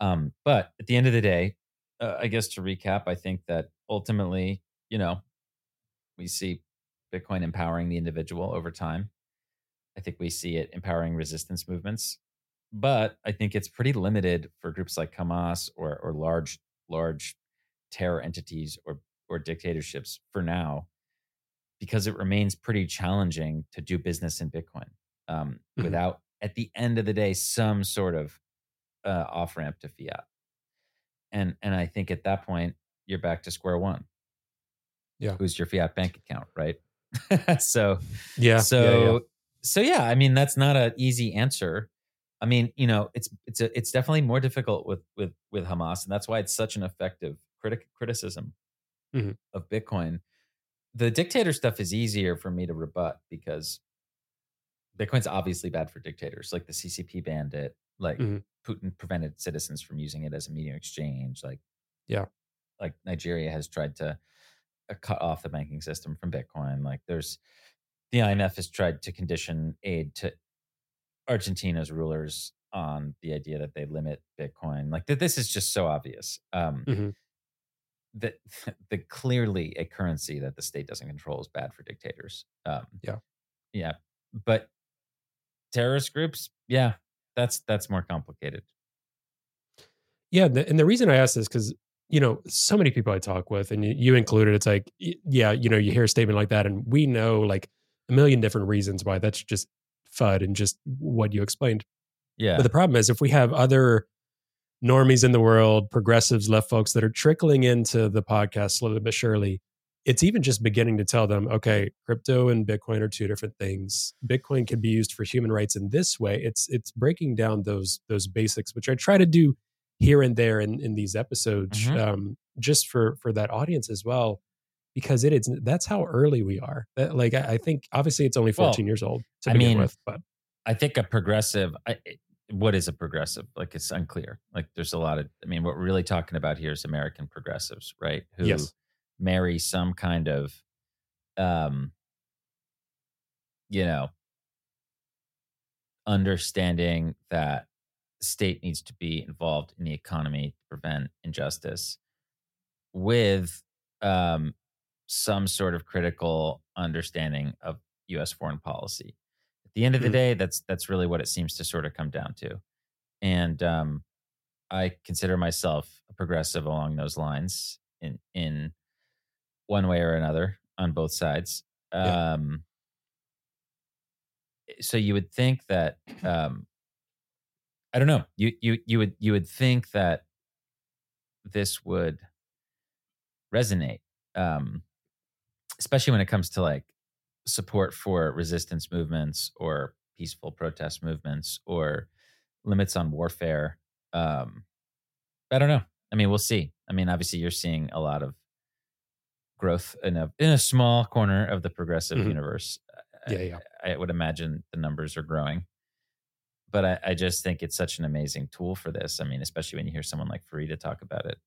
Um, but at the end of the day, uh, I guess to recap, I think that ultimately, you know, we see Bitcoin empowering the individual over time. I think we see it empowering resistance movements, but I think it's pretty limited for groups like Hamas or or large large terror entities or or dictatorships for now, because it remains pretty challenging to do business in Bitcoin um, Mhm. without, at the end of the day, some sort of uh, off ramp to fiat. And and I think at that point you're back to square one. Yeah. who's your fiat bank account, right? so Yeah. so yeah, yeah. so yeah, I mean that's not an easy answer. I mean, you know, it's it's a, it's definitely more difficult with with with Hamas, and that's why it's such an effective critic criticism Mhm. of Bitcoin. The dictator stuff is easier for me to rebut because Bitcoin's obviously bad for dictators. Like the CCP banned it. Like Mhm. Putin prevented citizens from using it as a medium exchange. Like Yeah. like Nigeria has tried to uh, cut off the banking system from Bitcoin. Like there's the IMF has tried to condition aid to Argentina's rulers on the idea that they limit Bitcoin. Like that, this is just so obvious. Um, Mhm. that the clearly a currency that the state doesn't control is bad for dictators. Um, Yeah. yeah, but terrorist groups, yeah, that's that's more complicated. Yeah, and the reason I ask this because you know so many people I talk with, and you, you included, it's like, yeah, you know, you hear a statement like that, and we know like a million different reasons why that's just fud and just what you explained. Yeah, But the problem is if we have other normies in the world, progressives, left folks that are trickling into the podcast slowly but surely, it's even just beginning to tell them, okay, crypto and Bitcoin are two different things. Bitcoin can be used for human rights in this way. It's it's breaking down those those basics, which I try to do here and there in, in these episodes, Mhm. um, just for for that audience as well. Because it is that's how early we are. That, like I, I think obviously it's only Well, 14 years old to I begin mean, with, but I think a progressive. I, what is a progressive? Like it's unclear. Like there's a lot of. I mean, what we're really talking about here is American progressives, right? Who Yes. Marry some kind of, um, you know, understanding that state needs to be involved in the economy to prevent injustice, with um, some sort of critical understanding of U.S. foreign policy. At the end of the Mhm. day, that's that's really what it seems to sort of come down to. And um, I consider myself a progressive along those lines in in one way or another on both sides. Yeah. Um, so you would think that um, I don't know. You you you would you would think that this would resonate, um, especially when it comes to like support for resistance movements or peaceful protest movements or limits on warfare. Um, I don't know. I mean, we'll see. I mean, obviously, you're seeing a lot of growth in a in a small corner of the progressive Mhm. universe. yeah, yeah. I, I would imagine the numbers are growing. But I, I just think it's such an amazing tool for this. I mean, especially when you hear someone like Farida talk about it.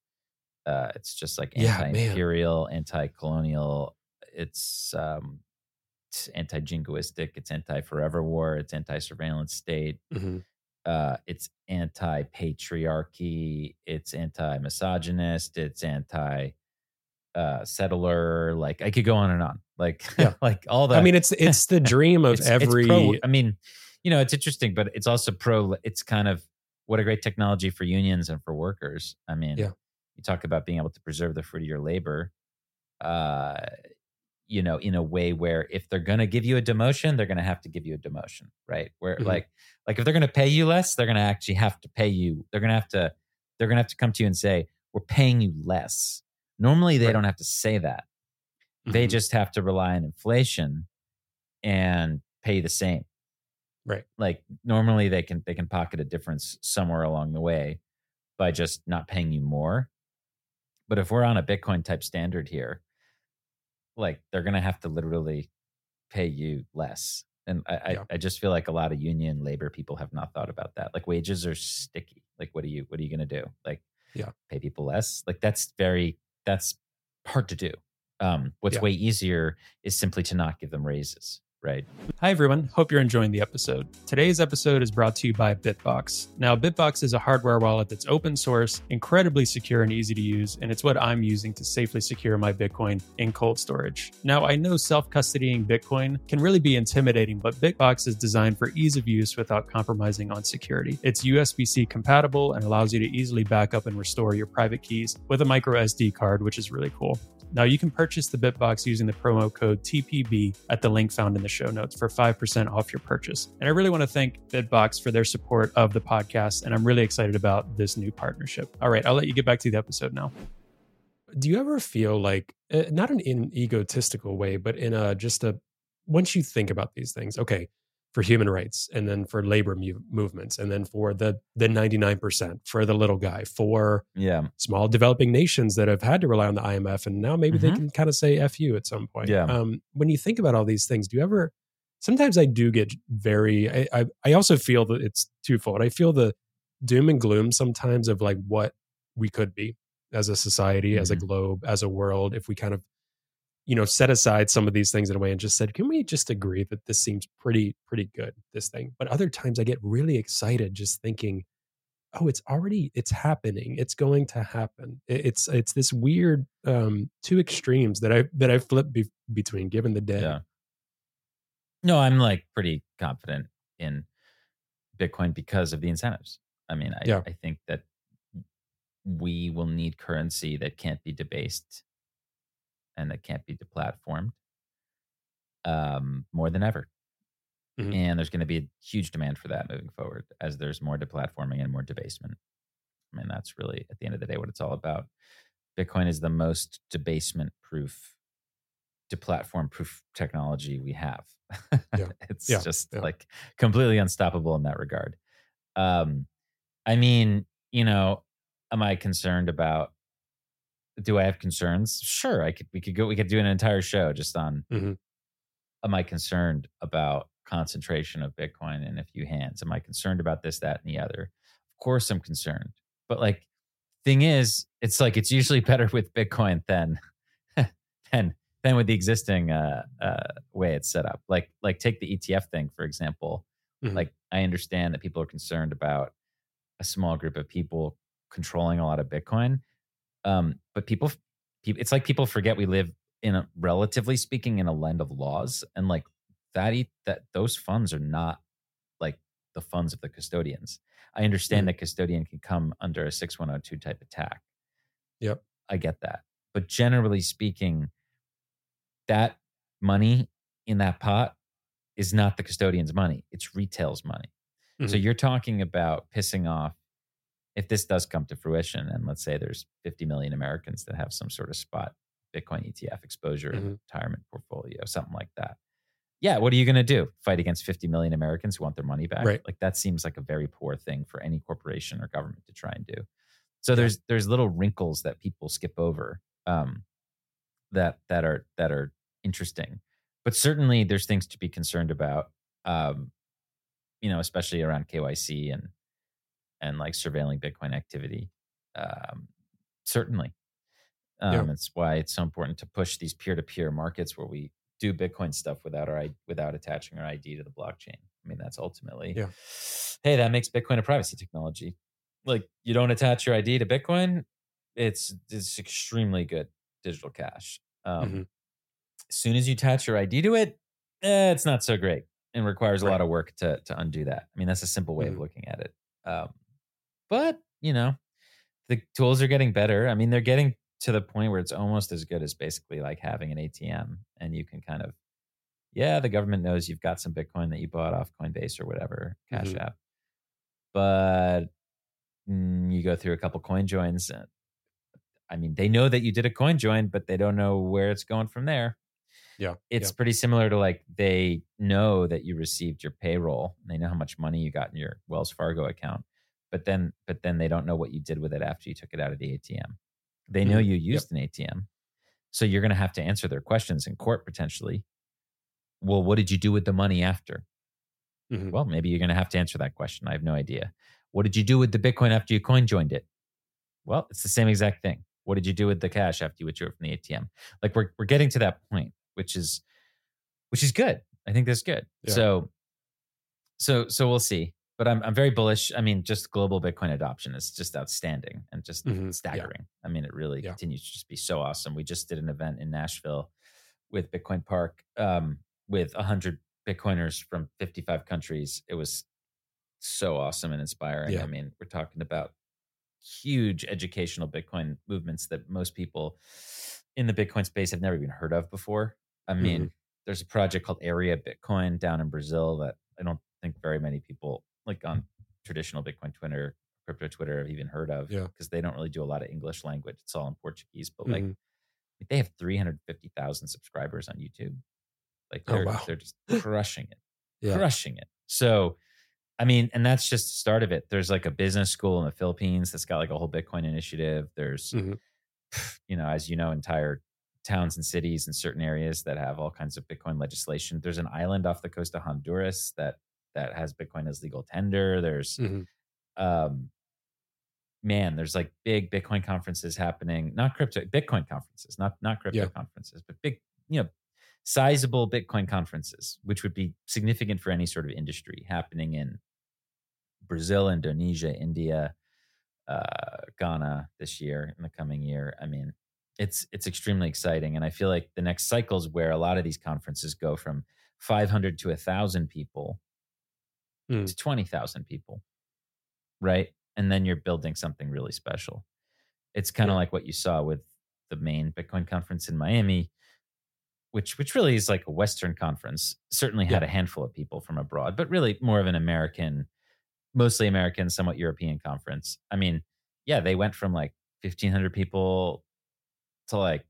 Uh, it's just like anti-imperial, anti-colonial. It's um, it's anti-jingoistic. It's anti-forever war. It's anti-surveillance state. Mhm. Uh, it's anti-patriarchy. It's anti-misogynist. It's anti uh settler like i could go on and on like Yeah. like all that I mean, it's it's the dream of it's, it's every. pro, I mean, you know, it's interesting, but it's also pro. It's kind of what a great technology for unions and for workers. I mean, Yeah. you talk about being able to preserve the fruit of your labor. Uh, you know, in a way where if they're going to give you a demotion, they're going to have to give you a demotion, right? Where Mhm. like, like if they're going to pay you less, they're going to actually have to pay you. They're going to have to, they're going to have to come to you and say, "We're paying you less." Normally, they Right. don't have to say that they Mhm. just have to rely on inflation and pay the same Right. like normally they can they can pocket a difference somewhere along the way by just not paying you more but if we're on a bitcoin type standard here like they're gonna have to literally pay you less and I, Yeah. I i just feel like a lot of union labor people have not thought about that like wages are sticky like what are you what are you gonna do like Yeah. pay people less like that's very that's hard to do um what's Yeah. way easier is simply to not give them raises right? Hi, everyone. Hope you're enjoying the episode. Today's episode is brought to you by Bitbox. Now, Bitbox is a hardware wallet that's open source, incredibly secure, and easy to use, and it's what I'm using to safely secure my Bitcoin in cold storage. Now, I know self custodying Bitcoin can really be intimidating, but Bitbox is designed for ease of use without compromising on security. It's USB C compatible and allows you to easily back up and restore your private keys with a micro SD card, which is really cool. Now you can purchase the Bitbox using the promo code TPB at the link found in the show notes for 5% off your purchase. And I really want to thank Bitbox for their support of the podcast, and I'm really excited about this new partnership. All right, I'll let you get back to the episode now. Do you ever feel like, uh, not in an egotistical way, but in a just a, once you think about these things, okay, for human rights and then for labor mu- movements and then for the the 99% for the little guy for Yeah. small developing nations that have had to rely on the IMF and now maybe they Mhm. can kind of say F you at some point. Yeah. Um, when you think about all these things, do you ever sometimes I do get very I, I I also feel that it's twofold. I feel the doom and gloom sometimes of like what we could be as a society, as a Mhm. globe, as a world, if we kind of you know set aside some of these things in a way and just said can we just agree that this seems pretty pretty good this thing but other times i get really excited just thinking oh it's already it's happening it's going to happen it's it's this weird um two extremes that i that i flip be- between given the day Yeah. No, I'm like pretty confident in Bitcoin because of the incentives. I mean, I, Yeah. I think that we will need currency that can't be debased and that can't be deplatformed um, more than ever. Mhm. And there's going to be a huge demand for that moving forward as there's more deplatforming and more debasement. I mean, that's really at the end of the day what it's all about. Bitcoin is the most debasement proof, deplatform proof technology we have. Yeah. it's Yeah. just Yeah. like completely unstoppable in that regard. Um, I mean, you know, am I concerned about? Do I have concerns? Sure, I could. We could go. We could do an entire show just on. Mhm. Am I concerned about concentration of Bitcoin in a few hands? Am I concerned about this, that, and the other? Of course, I'm concerned. But like, thing is, it's like it's usually better with Bitcoin than than than with the existing uh, uh, way it's set up. Like like take the ETF thing for example. Mhm. Like I understand that people are concerned about a small group of people controlling a lot of Bitcoin, um, but people, people, it's like people forget we live in a relatively speaking in a land of laws, and like that e- that those funds are not like the funds of the custodians. I understand Mhm. that custodian can come under a 6102 type attack. Yep. I get that. But generally speaking, that money in that pot is not the custodian's money. It's retail's money. So Mhm. you're talking about pissing off if this does come to fruition and let's say there's 50 million Americans that have some sort of spot Bitcoin ETF exposure in Mhm. retirement portfolio, something like that. Yeah, what are you going to do? Fight against 50 million Americans who want their money back? Right. Like that seems like a very poor thing for any corporation or government to try and do. So Yeah. there's there's little wrinkles that people skip over um, that that are that are interesting. But certainly there's things to be concerned about. Um, you know, especially around KYC and and like surveilling Bitcoin activity. Um, certainly, um, Yeah. it's why it's so important to push these peer-to-peer markets where we do Bitcoin stuff without our without attaching our ID to the blockchain. I mean, that's ultimately, Yeah. hey, that makes Bitcoin a privacy technology. Like, you don't attach your ID to Bitcoin, it's it's extremely good digital cash. Um, Mhm. As soon as you attach your ID to it, eh, it's not so great and requires a lot of work to to undo that. I mean, that's a simple way Mhm. of looking at it. Um, but you know, the tools are getting better. I mean, they're getting to the point where it's almost as good as basically like having an ATM, and you can kind of, yeah, the government knows you've got some Bitcoin that you bought off Coinbase or whatever Cash Mhm. App, but mm, you go through a couple coin joins. uh, I mean, they know that you did a coin join, but they don't know where it's going from there yeah it's yeah. pretty similar to like they know that you received your payroll and they know how much money you got in your wells fargo account but then but then they don't know what you did with it after you took it out of the atm they know Mhm. you Yep. used an atm so you're going to have to answer their questions in court potentially well what did you do with the money after Mhm. well maybe you're going to have to answer that question i have no idea what did you do with the bitcoin after you coin joined it well it's the same exact thing what did you do with the cash after you withdrew it from the atm like we're, we're getting to that point which is which is good I think that's good. Yeah. So, so, so we'll see. But I'm I'm very bullish. I mean, just global Bitcoin adoption is just outstanding and just Mhm. Yeah. staggering. I mean, it really Yeah. continues to just be so awesome. We just did an event in Nashville with Bitcoin Park um, with 100 Bitcoiners from 55 countries. It was so awesome and inspiring. Yeah. I mean, we're talking about huge educational Bitcoin movements that most people in the Bitcoin space have never even heard of before. I mean, Mm-hmm. there's a project called Area Bitcoin down in Brazil that I don't think very many people like on traditional Bitcoin Twitter, crypto Twitter I've even heard of Yeah. because they don't really do a lot of English language. It's all in Portuguese, but like Mhm. they have 350,000 subscribers on YouTube. Like Oh, they're, wow. they're just crushing it Yeah. crushing it. So, I mean, and that's just the start of it. There's like a business school in the Philippines that's got like a whole Bitcoin initiative. There's, Mhm. you know, as you know, entire towns and cities in certain areas that have all kinds of Bitcoin legislation. There's an island off the coast of Honduras that that has Bitcoin as legal tender. There's, Mhm. um, man, there's like big Bitcoin conferences happening, not crypto, Bitcoin conferences, not not crypto Yeah. conferences, but big, you know, sizable Bitcoin conferences, which would be significant for any sort of industry happening in Brazil, Indonesia, India, uh, Ghana this year in the coming year. I mean, it's it's extremely exciting, and I feel like the next cycles where a lot of these conferences go from 500 to a thousand people Mm. to 20,000 people, right? And then you're building something really special. It's kind of Yeah. like what you saw with the main Bitcoin conference in Miami, which which really is like a Western conference. Certainly had a handful of people from abroad, but really more of an American, mostly American, somewhat European conference. I mean, yeah, they went from like 1,500 people to like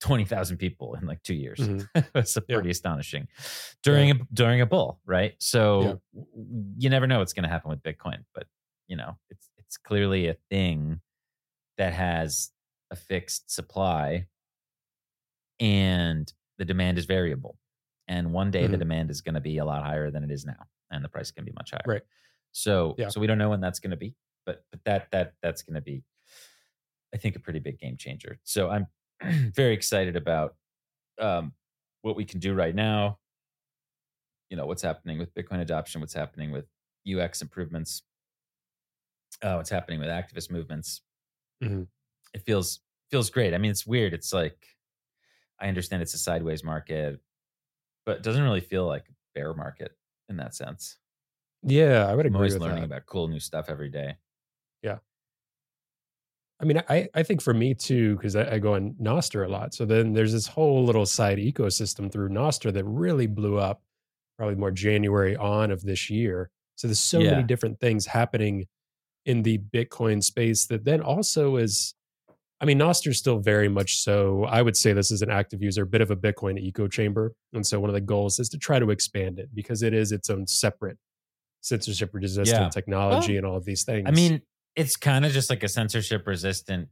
20,000 people in like two years. Mhm. That's Yeah. pretty astonishing during a during a bull, right? So Yeah. you never know what's going to happen with Bitcoin, but you know, it's it's clearly a thing that has a fixed supply and the demand is variable. And one day the Mhm. demand is going to be a lot higher than it is now and the price can be much higher. Right. So Yeah. so we don't know when that's going to be, but but that that that's going to be I think a pretty big game changer. So I'm very excited about um, what we can do right now. You know what's happening with Bitcoin adoption, what's happening with UX improvements, uh, what's happening with activist movements. Mhm. It feels feels great. I mean, it's weird. It's like I understand it's a sideways market, but it doesn't really feel like a bear market in that sense. Yeah, I would I'm agree always with learning that. about cool new stuff every day. I mean, I, I think for me too, because I, I go on Nostr a lot. So then there's this whole little side ecosystem through Nostr that really blew up probably more January on of this year. So there's so Yeah. many different things happening in the Bitcoin space that then also is, I mean, Nostr's still very much so. I would say this is an active user, a bit of a Bitcoin echo chamber. And so one of the goals is to try to expand it because it is its own separate censorship resistant Yeah. technology Well, and all of these things. I mean, it's kind of just like a censorship resistant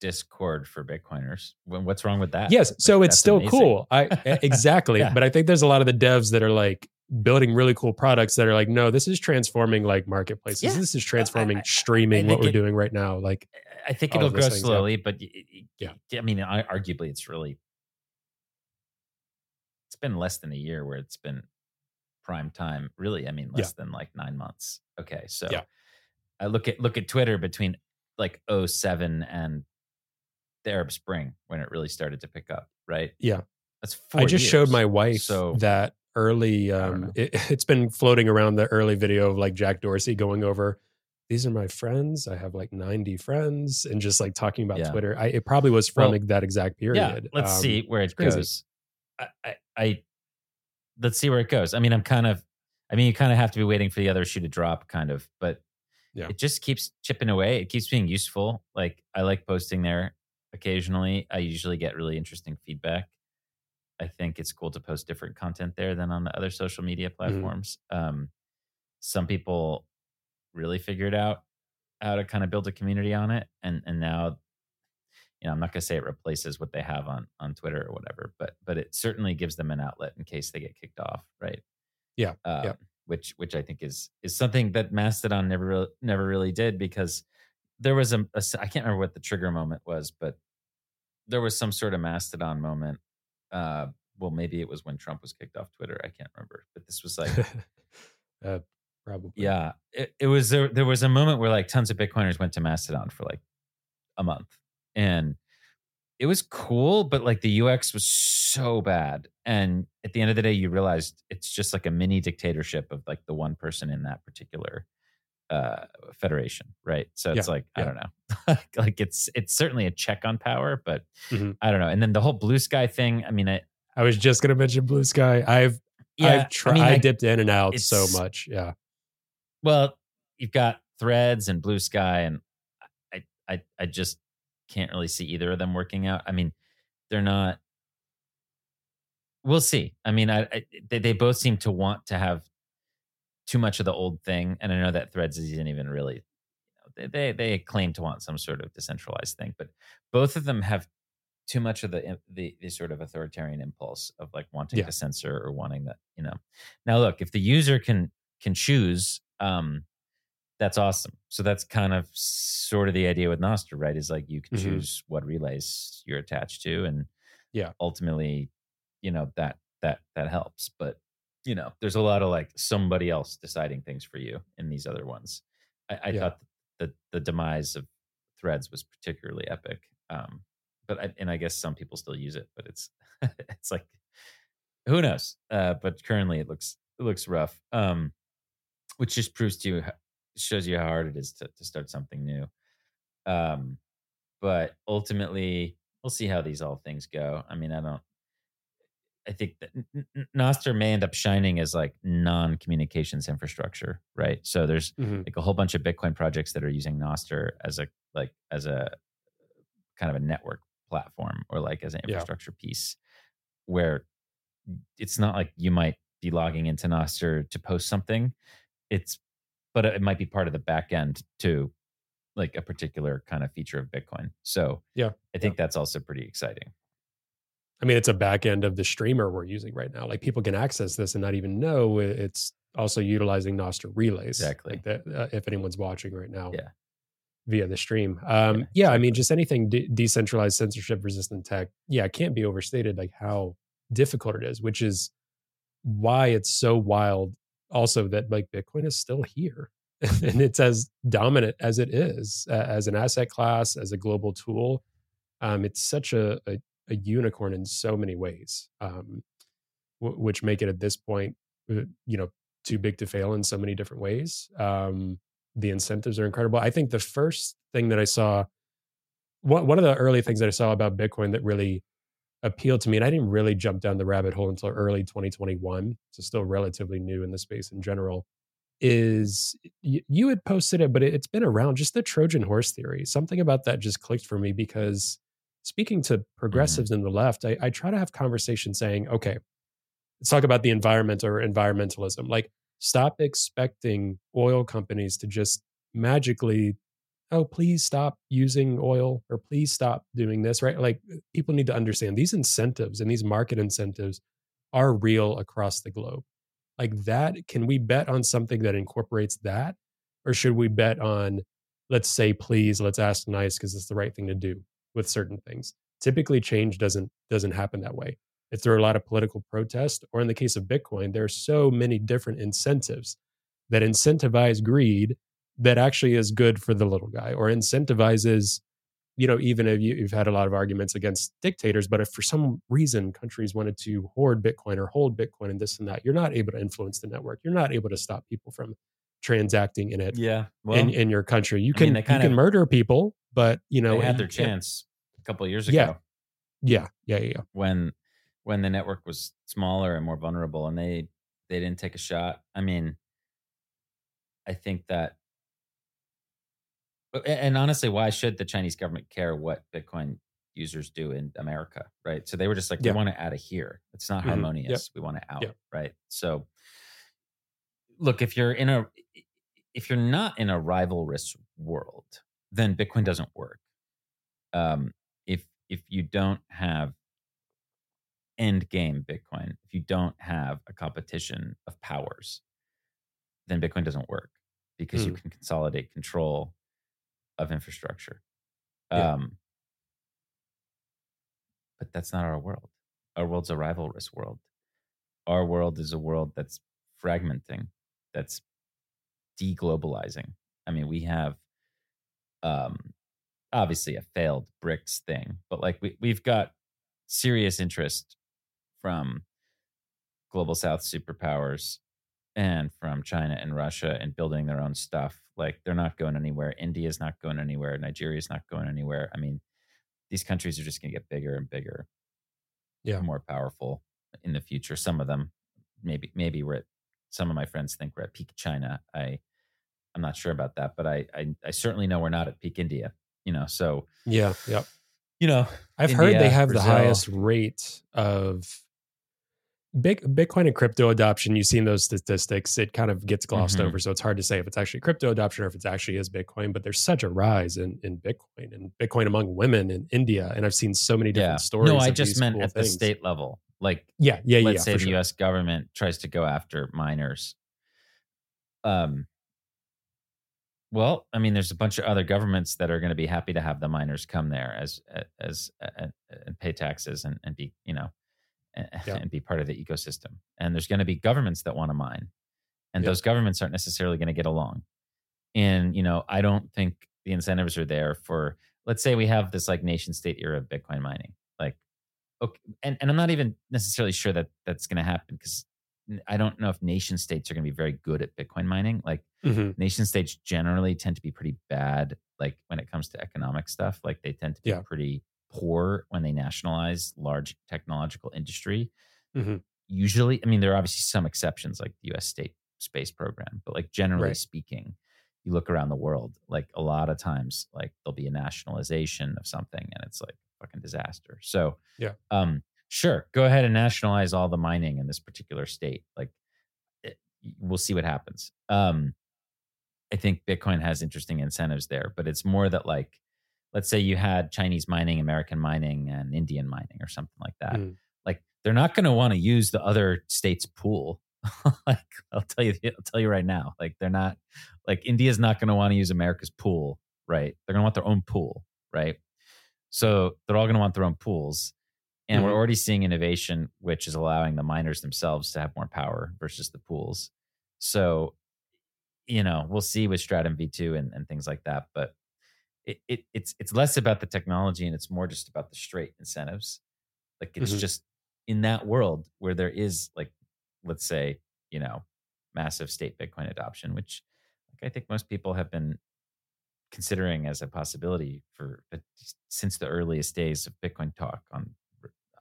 Discord for Bitcoiners. What's wrong with that? Yes, so Like, it's still amazing. cool. I exactly, Yeah. but I think there's a lot of the devs that are like building really cool products that are like, no, this is transforming like marketplaces. Yeah. This is transforming I- I streaming. think What we're it- doing right now, like I think it'll grow things, yeah. slowly, but Yeah. I mean, I, arguably, it's really it's been less than a year where it's been prime time. Really, I mean, less than like nine months. Okay, so Yeah. I look at look at Twitter between like 07 and the Arab Spring when it really started to pick up. Right? Yeah. that's four I just showed my wife So that early. Um, it, it's been floating around the early video of like Jack Dorsey going over. These are my friends. I have like 90 friends, and just like talking about Yeah. Twitter. I, it probably was from Well, that exact period. Yeah, let's Um, see where it goes. I, I, I let's see where it goes. I mean, I'm kind of, I mean, you kind of have to be waiting for the other shoe to drop, kind of, but Yeah. it just keeps chipping away. It keeps being useful. Like I like posting there occasionally. I usually get really interesting feedback. I think it's cool to post different content there than on the other social media Mm-hmm. platforms. Um, some people really figured out how to kind of build a community on it, and and now you know, I'm not going to say it replaces what they have on on Twitter or whatever, but but it certainly gives them an outlet in case they get kicked off, right? Yeah, um, yeah. Which which I think is is something that Mastodon never really, never really did because there was a, a I can't remember what the trigger moment was, but there was some sort of Mastodon moment uh, well, maybe it was when Trump was kicked off Twitter. I can't remember, but this was like, uh, probably. yeah, it, it was there. There was a moment where like tons of Bitcoiners went to Mastodon for like a month, and it was cool, but like the UX was so bad. And at the end of the day, you realized it's just like a mini dictatorship of like the one person in that particular uh federation right so it's Yeah, like i don't know like it's it's certainly a check on power but Mhm. i don't know and then the whole blue sky thing i mean I, I was just gonna mention Blue Sky. I've yeah I've tried. i mean I, I, dipped in and out so much. Yeah. well you've got threads and blue sky and I, I i just can't really see either of them working out. I mean they're not we'll see. I mean i, I they, they both seem to want to have too much of the old thing and i know that threads isn't even really they, they they claim to want some sort of decentralized thing but both of them have too much of the the, the sort of authoritarian impulse of like wanting Yeah. to censor or wanting that you know. Now look if the user can can choose um that's awesome so that's kind of sort of the idea with Nostr, right is like you can Mhm. choose what relays you're attached to and Yeah. ultimately you know that that that helps but you know there's a lot of like somebody else deciding things for you in these other ones i, I Yeah. thought the the demise of threads was particularly epic um but I, and i guess some people still use it but it's it's like who knows uh but currently it looks it looks rough um which just proves to you shows you how hard it is to, to start something new um but ultimately we'll see how these all things go i mean i don't i think that N- N- Nostr may end up shining as like non-communications infrastructure right so there's Mhm. like a whole bunch of bitcoin projects that are using Nostr as a like as a kind of a network platform or like as an Yeah. infrastructure piece where it's not like you might be logging into Nostr to post something it's but it might be part of the back end to like a particular kind of feature of bitcoin so Yeah. i think that's also pretty exciting I mean, it's a back end of the streamer we're using right now. Like people can access this and not even know it's also utilizing Nostr relays. Exactly. Like that, uh, if anyone's watching right now. Yeah. Via the stream. Um, Yeah, yeah, I mean, just anything de- decentralized, censorship resistant tech. Yeah, it can't be overstated like how difficult it is, which is why it's so wild also that like Bitcoin is still here and it's as dominant as it is uh, as an asset class, as a global tool. Um, it's such a, a, a unicorn in so many ways, um, w- which make it at this point, uh, you know, too big to fail in so many different ways. Um, the incentives are incredible. I think the first thing that I saw, one, one of the early things that I saw about Bitcoin that really appealed to me, and I didn't really jump down the rabbit hole until early 2021, so still relatively new in the space in general, is you had posted it, but it, it's been around just the Trojan horse theory. Something about that just clicked for me because speaking to mm-hmm. progressives in the left, I, I try to have conversations saying, okay, let's talk about the environment or environmentalism. Like, stop expecting oil companies to just magically, oh, please stop using oil or please stop doing this, right? Like, uh, people need to understand these incentives and these market incentives are real across the globe. Like, that, can we bet on something that incorporates that? Or should we bet on, let's say, please, let's ask nice because it's the right thing to do with certain things? Typically, change doesn't doesn't happen that way if there are a lot of political protest, or in the case of Bitcoin, there are so many different incentives that incentivize greed that actually is good for the little guy, or incentivizes, you know, even if you, you've had a lot of arguments against dictators, but if for some reason countries wanted to hoard Bitcoin or hold Bitcoin and this and that, you're not able to influence the network. You're not able to stop people from transacting in it yeah well in, in your country. You I mean, can you can murder people, but you know they had their chance a couple of years ago Yeah, yeah, yeah, yeah. when when the network was smaller and more vulnerable and they they didn't take a shot i mean i think that and honestly why should the chinese government care what bitcoin users do in america right so they were just like Yeah. we want to out of here it's not Mhm. Yep. harmonious we want to out Yep. right so look if you're in a if you're not in a rivalrous world then bitcoin doesn't work um if if you don't have end game Bitcoin, if you don't have a competition of powers, then Bitcoin doesn't work because you Mm. can consolidate control of infrastructure. Yeah. Um, but that's not our world. our world's a rivalrous world. Our world is a world that's fragmenting, that's deglobalizing. I mean, we have um obviously a failed BRICS thing, but like we, we've got serious interest from global south superpowers and from China and Russia and building their own stuff. Like they're not going anywhere. India's not going anywhere. Nigeria's not going anywhere. I mean, these countries are just going to get bigger and bigger. Yeah. More powerful in the future. Some of them, maybe, maybe we're at, some of my friends think we're at peak China. I, I'm not sure about that, but I, I, I certainly know we're not at peak India, you know, so yeah. Yeah. You know, I've India, heard they have Brazil. the highest rate of big Bitcoin and crypto adoption. You've seen those statistics. It kind of gets glossed Mhm. over, so it's hard to say if it's actually crypto adoption or if it's actually is Bitcoin. But there's such a rise in in Bitcoin and Bitcoin among women in India, and I've seen so many different Yeah. stories. No, I just meant cool at the state level. Like Yeah, yeah, yeah. let's yeah, say the sure. U.S. government tries to go after miners. Um. Well, I mean, there's a bunch of other governments that are going to be happy to have the miners come there as as, as and pay taxes and, and be you know and, Yeah. and be part of the ecosystem. And there's going to be governments that want to mine, and Yeah. those governments aren't necessarily going to get along. And you know, I don't think the incentives are there for. Let's say we have this like nation state era of Bitcoin mining, like okay, and, and I'm not even necessarily sure that that's going to happen because I don't know if nation states are going to be very good at Bitcoin mining. Like Mhm. nation states generally tend to be pretty bad, like when it comes to economic stuff. Like they tend to be Yeah. pretty poor when they nationalize large technological industry. Mhm. Usually, I mean, there are obviously some exceptions, like the U.S. state space program, but like generally Right. speaking, you look around the world, like a lot of times, like there'll be a nationalization of something, and it's like a fucking disaster. So, Yeah. um, sure, go ahead and nationalize all the mining in this particular state. Like, it, we'll see what happens. Um, I think Bitcoin has interesting incentives there, but it's more that like, let's say you had Chinese mining, American mining, and Indian mining, or something like that. Mm. Like, they're not going to want to use the other state's pool. like, I'll tell you, I'll tell you right now. Like, they're not like India's not going to want to use America's pool, right? They're going to want their own pool, right? So they're all going to want their own pools. And we're Mhm. already seeing innovation, which is allowing the miners themselves to have more power versus the pools. So, you know, we'll see with Stratum V2 and, and things like that. But it, it it's it's less about the technology and it's more just about the straight incentives. Like it's Mhm. just in that world where there is like, let's say, you know, massive state Bitcoin adoption, which like I think most people have been considering as a possibility for since the earliest days of Bitcoin talk on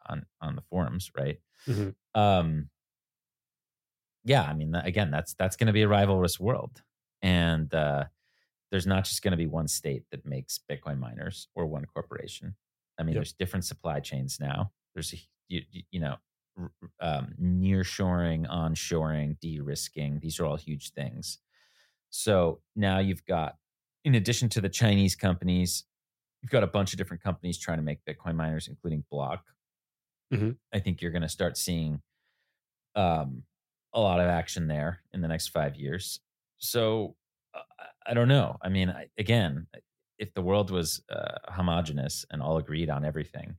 on on the forums, right? Mhm. Um, yeah, I mean, again, that's that's going to be a rivalrous world, and uh, there's not just going to be one state that makes Bitcoin miners or one corporation. I mean, Yep. there's different supply chains now. There's a you, you- know um, near shoring, onshoring, de-risking. These are all huge things. So now you've got, in addition to the Chinese companies, you've got a bunch of different companies trying to make Bitcoin miners, including Block. Mhm. I think you're going to start seeing um, a lot of action there in the next five years. So uh, I- don't know. I mean, I, again, if the world was uh, homogenous and all agreed on everything,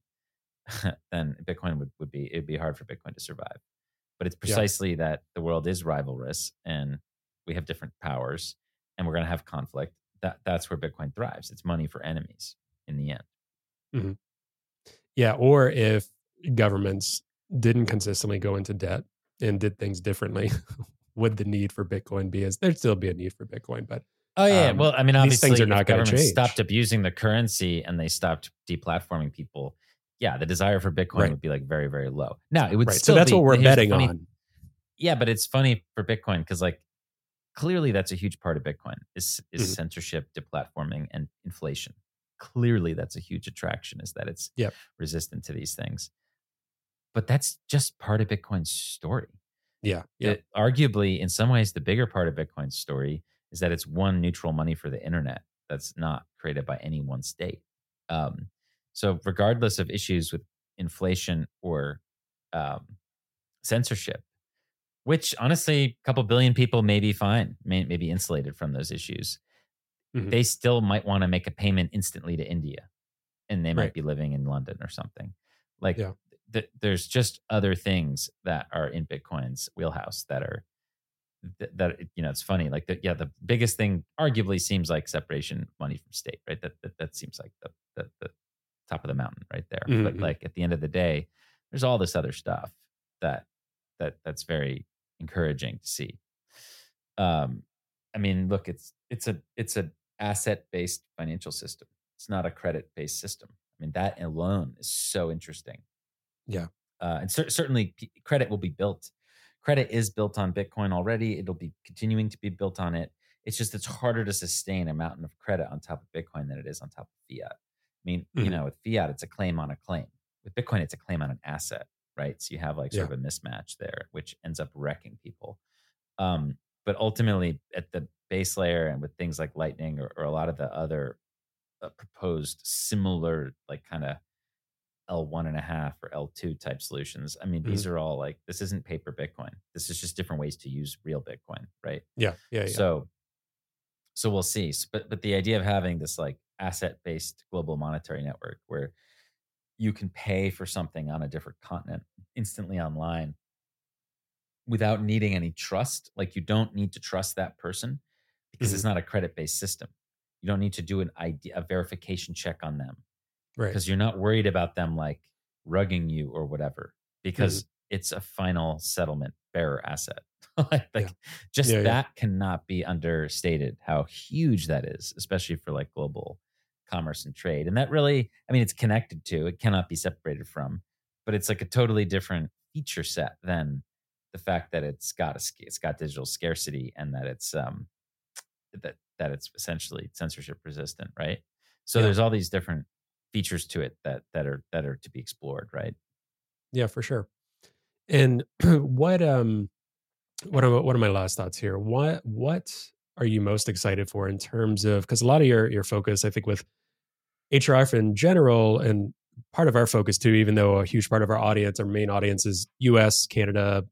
then Bitcoin would, would be it'd be hard for Bitcoin to survive. But it's Yeah. precisely that the world is rivalrous and we have different powers and we're going to have conflict. That that's where Bitcoin thrives. It's money for enemies in the end. Yeah, or if governments didn't consistently go into debt and did things differently, would the need for Bitcoin be as there'd still be a need for Bitcoin, but Oh yeah, Um, well, I mean, these obviously, things are if not gonna change. stopped abusing the currency and they stopped deplatforming people. Yeah, the desire for Bitcoin Right. would be like very, very low. Now it would right. So that's be- what we're betting funny- on. Yeah, but it's funny for Bitcoin because like clearly that's a huge part of Bitcoin is is Mhm. censorship, deplatforming, and inflation. Clearly, that's a huge attraction. Is that it's Yep. resistant to these things. But that's just part of Bitcoin's story. Yeah, yeah, It- arguably, in some ways, the bigger part of Bitcoin's story is that it's one neutral money for the internet that's not created by any one state. Um, so, regardless of issues with inflation or um, censorship, which honestly, a couple billion people may be fine, may, may be insulated from those issues, Mhm. they still might want to make a payment instantly to India and they might Right. be living in London or something. Like, Yeah. th- there's just other things that are in Bitcoin's wheelhouse that are that, that you know it's funny like the, yeah the biggest thing arguably seems like separation money from state right? That that, that seems like the, the, the top of the mountain right there. Mm-hmm. but like at the end of the day there's all this other stuff that that that's very encouraging to see. Um i mean look it's it's a it's a asset based financial system. It's not a credit based system. I mean that alone is so interesting. Yeah. Uh, and cer- certainly p- credit will be built credit is built on bitcoin already it'll be continuing to be built on it it's just it's harder to sustain a mountain of credit on top of bitcoin than it is on top of fiat i mean mm-hmm. you know with fiat it's a claim on a claim with bitcoin it's a claim on an asset right so you have like sort yeah. of a mismatch there which ends up wrecking people um, but ultimately at the base layer and with things like lightning or, or a lot of the other uh, proposed similar like kind of L1 and a half or L2 type solutions. I mean, mm-hmm. these are all like, this isn't paper Bitcoin. This is just different ways to use real Bitcoin, right? Yeah. Yeah. yeah. So, so we'll see. But, but the idea of having this like asset based global monetary network where you can pay for something on a different continent instantly online without needing any trust. Like you don't need to trust that person because mm-hmm. it's not a credit based system. You don't need to do an ID, a verification check on them right because you're not worried about them like rugging you or whatever because mm-hmm. it's a final settlement bearer asset like yeah. just yeah, that yeah. cannot be understated how huge that is especially for like global commerce and trade and that really i mean it's connected to it cannot be separated from but it's like a totally different feature set than the fact that it's got a it's got digital scarcity and that it's um that that it's essentially censorship resistant right so there's all these different features to it that that are that are to be explored right? Yeah for sure. And what um what are what are my last thoughts here? What what are you most excited for in terms of because a lot of your your focus i think with hrf in general and part of our focus too even though a huge part of our audience our main audience is us canada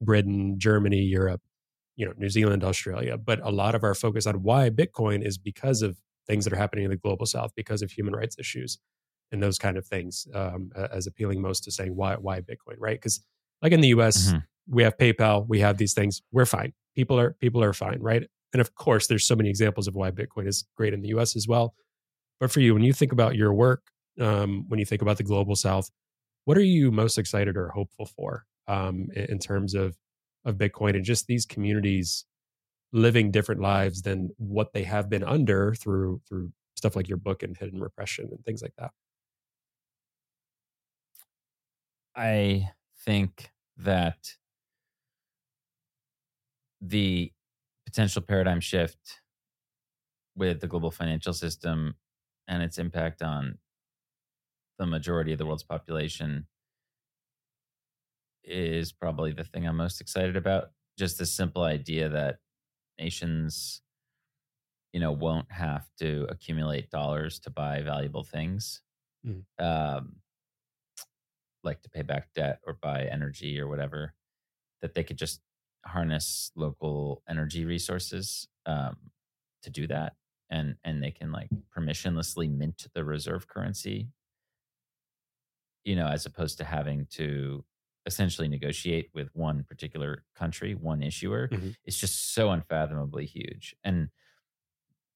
britain germany europe you know new zealand australia but a lot of our focus on why bitcoin is because of things that are happening in the global south because of human rights issues and those kind of things um, as appealing most to saying why why bitcoin? Right? Because like in the us mm-hmm. we have paypal we have these things we're fine. People are people are fine right? And of course there's so many examples of why bitcoin is great in the us as well. But for you when you think about your work um, when you think about the global south what are you most excited or hopeful for um, in, in terms of of bitcoin and just these communities living different lives than what they have been under through through stuff like your book and hidden repression and things like that i think that the potential paradigm shift with the global financial system and its impact on the majority of the world's population is probably the thing I'm most excited about. Just the simple idea that nations you know won't have to accumulate dollars to buy valuable things mm. um, like to pay back debt or buy energy or whatever that they could just harness local energy resources um, to do that and and they can like permissionlessly mint the reserve currency you know as opposed to having to essentially negotiate with one particular country, one issuer, mm-hmm. it's just so unfathomably huge. And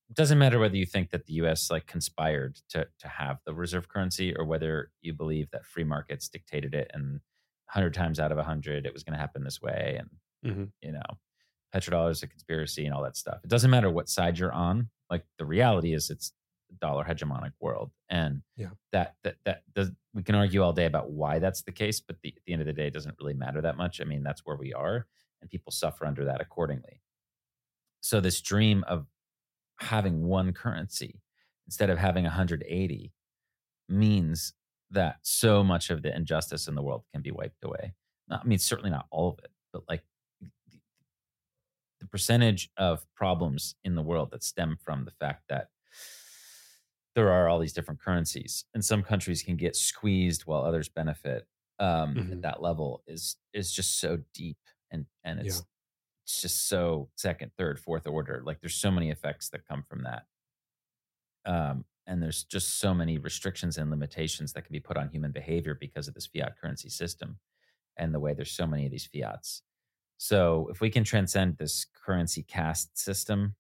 it doesn't matter whether you think that the US like conspired to to have the reserve currency or whether you believe that free markets dictated it and 100 times out of 100 it was going to happen this way and mm-hmm. you know petrodollar is a conspiracy and all that stuff. It doesn't matter what side you're on. Like the reality is it's dollar hegemonic world and yeah. that that that does we can argue all day about why that's the case but the, at the end of the day it doesn't really matter that much. I mean that's where we are and people suffer under that accordingly. So this dream of having one currency instead of having 180 means that so much of the injustice in the world can be wiped away. Not, i mean certainly not all of it but like the percentage of problems in the world that stem from the fact that there are all these different currencies and some countries can get squeezed while others benefit um mm-hmm. at that level is is just so deep and and it's yeah. it's just so second third fourth order like there's so many effects that come from that um and there's just so many restrictions and limitations that can be put on human behavior because of this fiat currency system and the way there's so many of these fiats. So if we can transcend this currency caste system,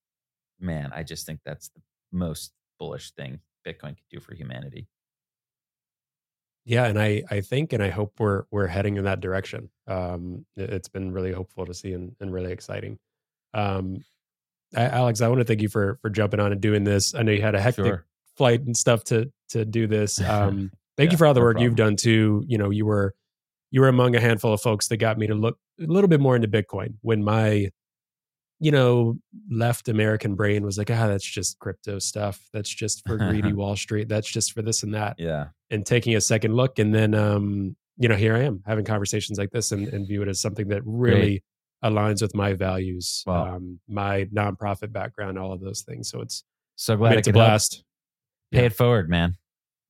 man, I just think that's the most bullish thing Bitcoin could do for humanity. Yeah, and I I think and I hope we're we're heading in that direction. Um, it's been really hopeful to see and, and really exciting. Um, Alex, I want to thank you for for jumping on and doing this. I know you had a hectic sure. flight and stuff to to do this. Um, thank yeah, you for all the no work problem. you've done too. You know, you were you were among a handful of folks that got me to look a little bit more into Bitcoin when my you know left American brain was like, ah, that's just crypto stuff. That's just for greedy Wall Street. That's just for this and that. Yeah. And taking a second look, and then um, you know, here I am having conversations like this and, and view it as something that really. Great aligns with my values, wow. um, my nonprofit background, all of those things. So it's so glad it's a blast. Pay yeah. it forward, man.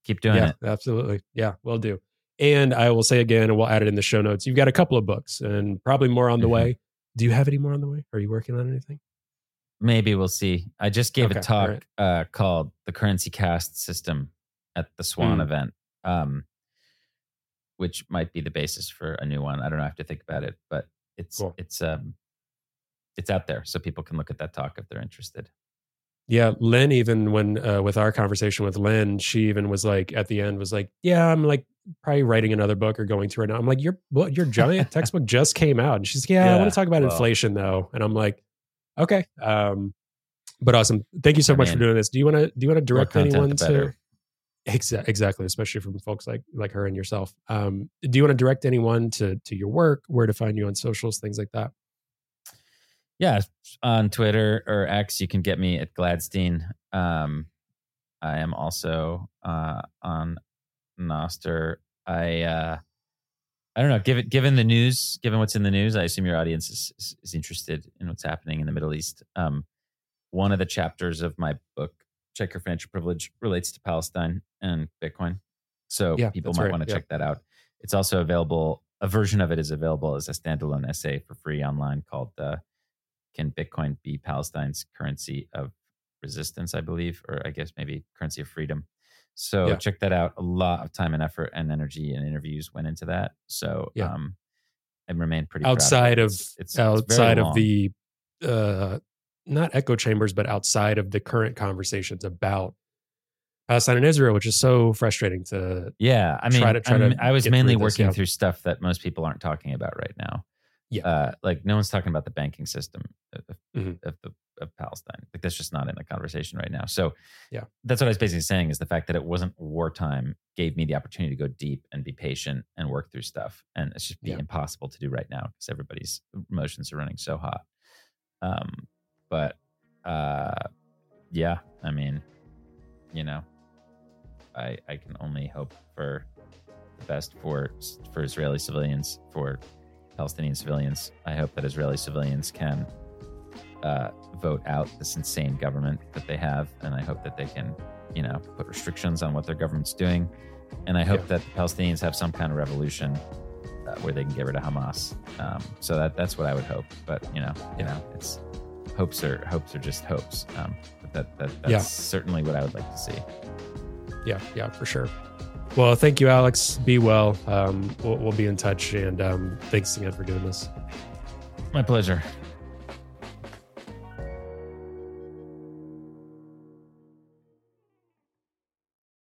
Keep doing yeah, it. Absolutely. Yeah, we'll do. And I will say again, and we'll add it in the show notes. You've got a couple of books and probably more on the mm-hmm. way. Do you have any more on the way? Are you working on anything? Maybe we'll see. I just gave okay, a talk right. uh, called "The Currency Caste System" at the Swan mm. event, um, which might be the basis for a new one. I don't know. I have to think about it, but it's cool. it's um it's out there so people can look at that talk if they're interested yeah Lyn even when uh, with our conversation with Lyn she even was like at the end was like yeah i'm like probably writing another book or going through it now. I'm like your your giant textbook just came out. And she's like yeah, yeah i want to talk about well, inflation though. And i'm like okay um but awesome. Thank you so I much mean, for doing this. Do you want to do you want to direct anyone to Exa- exactly, especially from folks like like her and yourself. Um, do you want to direct anyone to to your work, where to find you on socials, things like that? Yeah, on Twitter or X, you can get me at Gladstein. Um, I am also uh, on Nostr. I uh, I don't know. Given given the news, given what's in the news, I assume your audience is is, is interested in what's happening in the Middle East. Um, one of the chapters of my book check your financial privilege relates to Palestine and Bitcoin. So yeah, people might right. want to yeah. check that out. It's also available. A version of it is available as a standalone essay for free online called uh, "Can Bitcoin Be Palestine's Currency of Resistance?" I believe, or I guess maybe currency of freedom. So yeah. check that out. A lot of time and effort and energy and interviews went into that. So yeah. um, I remain pretty outside of, it's, it's, outside it's of the uh, not echo chambers, but outside of the current conversations about Palestine and Israel, which is so frustrating to. Yeah, I mean, try to, try to I was mainly through working yeah. through stuff that most people aren't talking about right now. Yeah, uh, like no one's talking about the banking system of, mm-hmm. of, the, of Palestine. Like that's just not in the conversation right now. So yeah, that's what I was basically saying is the fact that it wasn't wartime gave me the opportunity to go deep and be patient and work through stuff, and it's just be yeah. impossible to do right now because everybody's emotions are running so hot. Um, but uh, yeah, I mean, you know, I I can only hope for the best for for Israeli civilians, for Palestinian civilians. I hope that Israeli civilians can uh, vote out this insane government that they have, and I hope that they can, you know, put restrictions on what their government's doing. And I hope yeah. that the Palestinians have some kind of revolution uh, where they can get rid of Hamas. Um, so that that's what I would hope. But you know, you know, it's hopes are hopes are just hopes. Um, but that, that that's yeah. certainly what I would like to see. Yeah, yeah, for sure. Well, thank you, Alex. Be well. Um, we'll, we'll be in touch, and um, thanks again for doing this. My pleasure.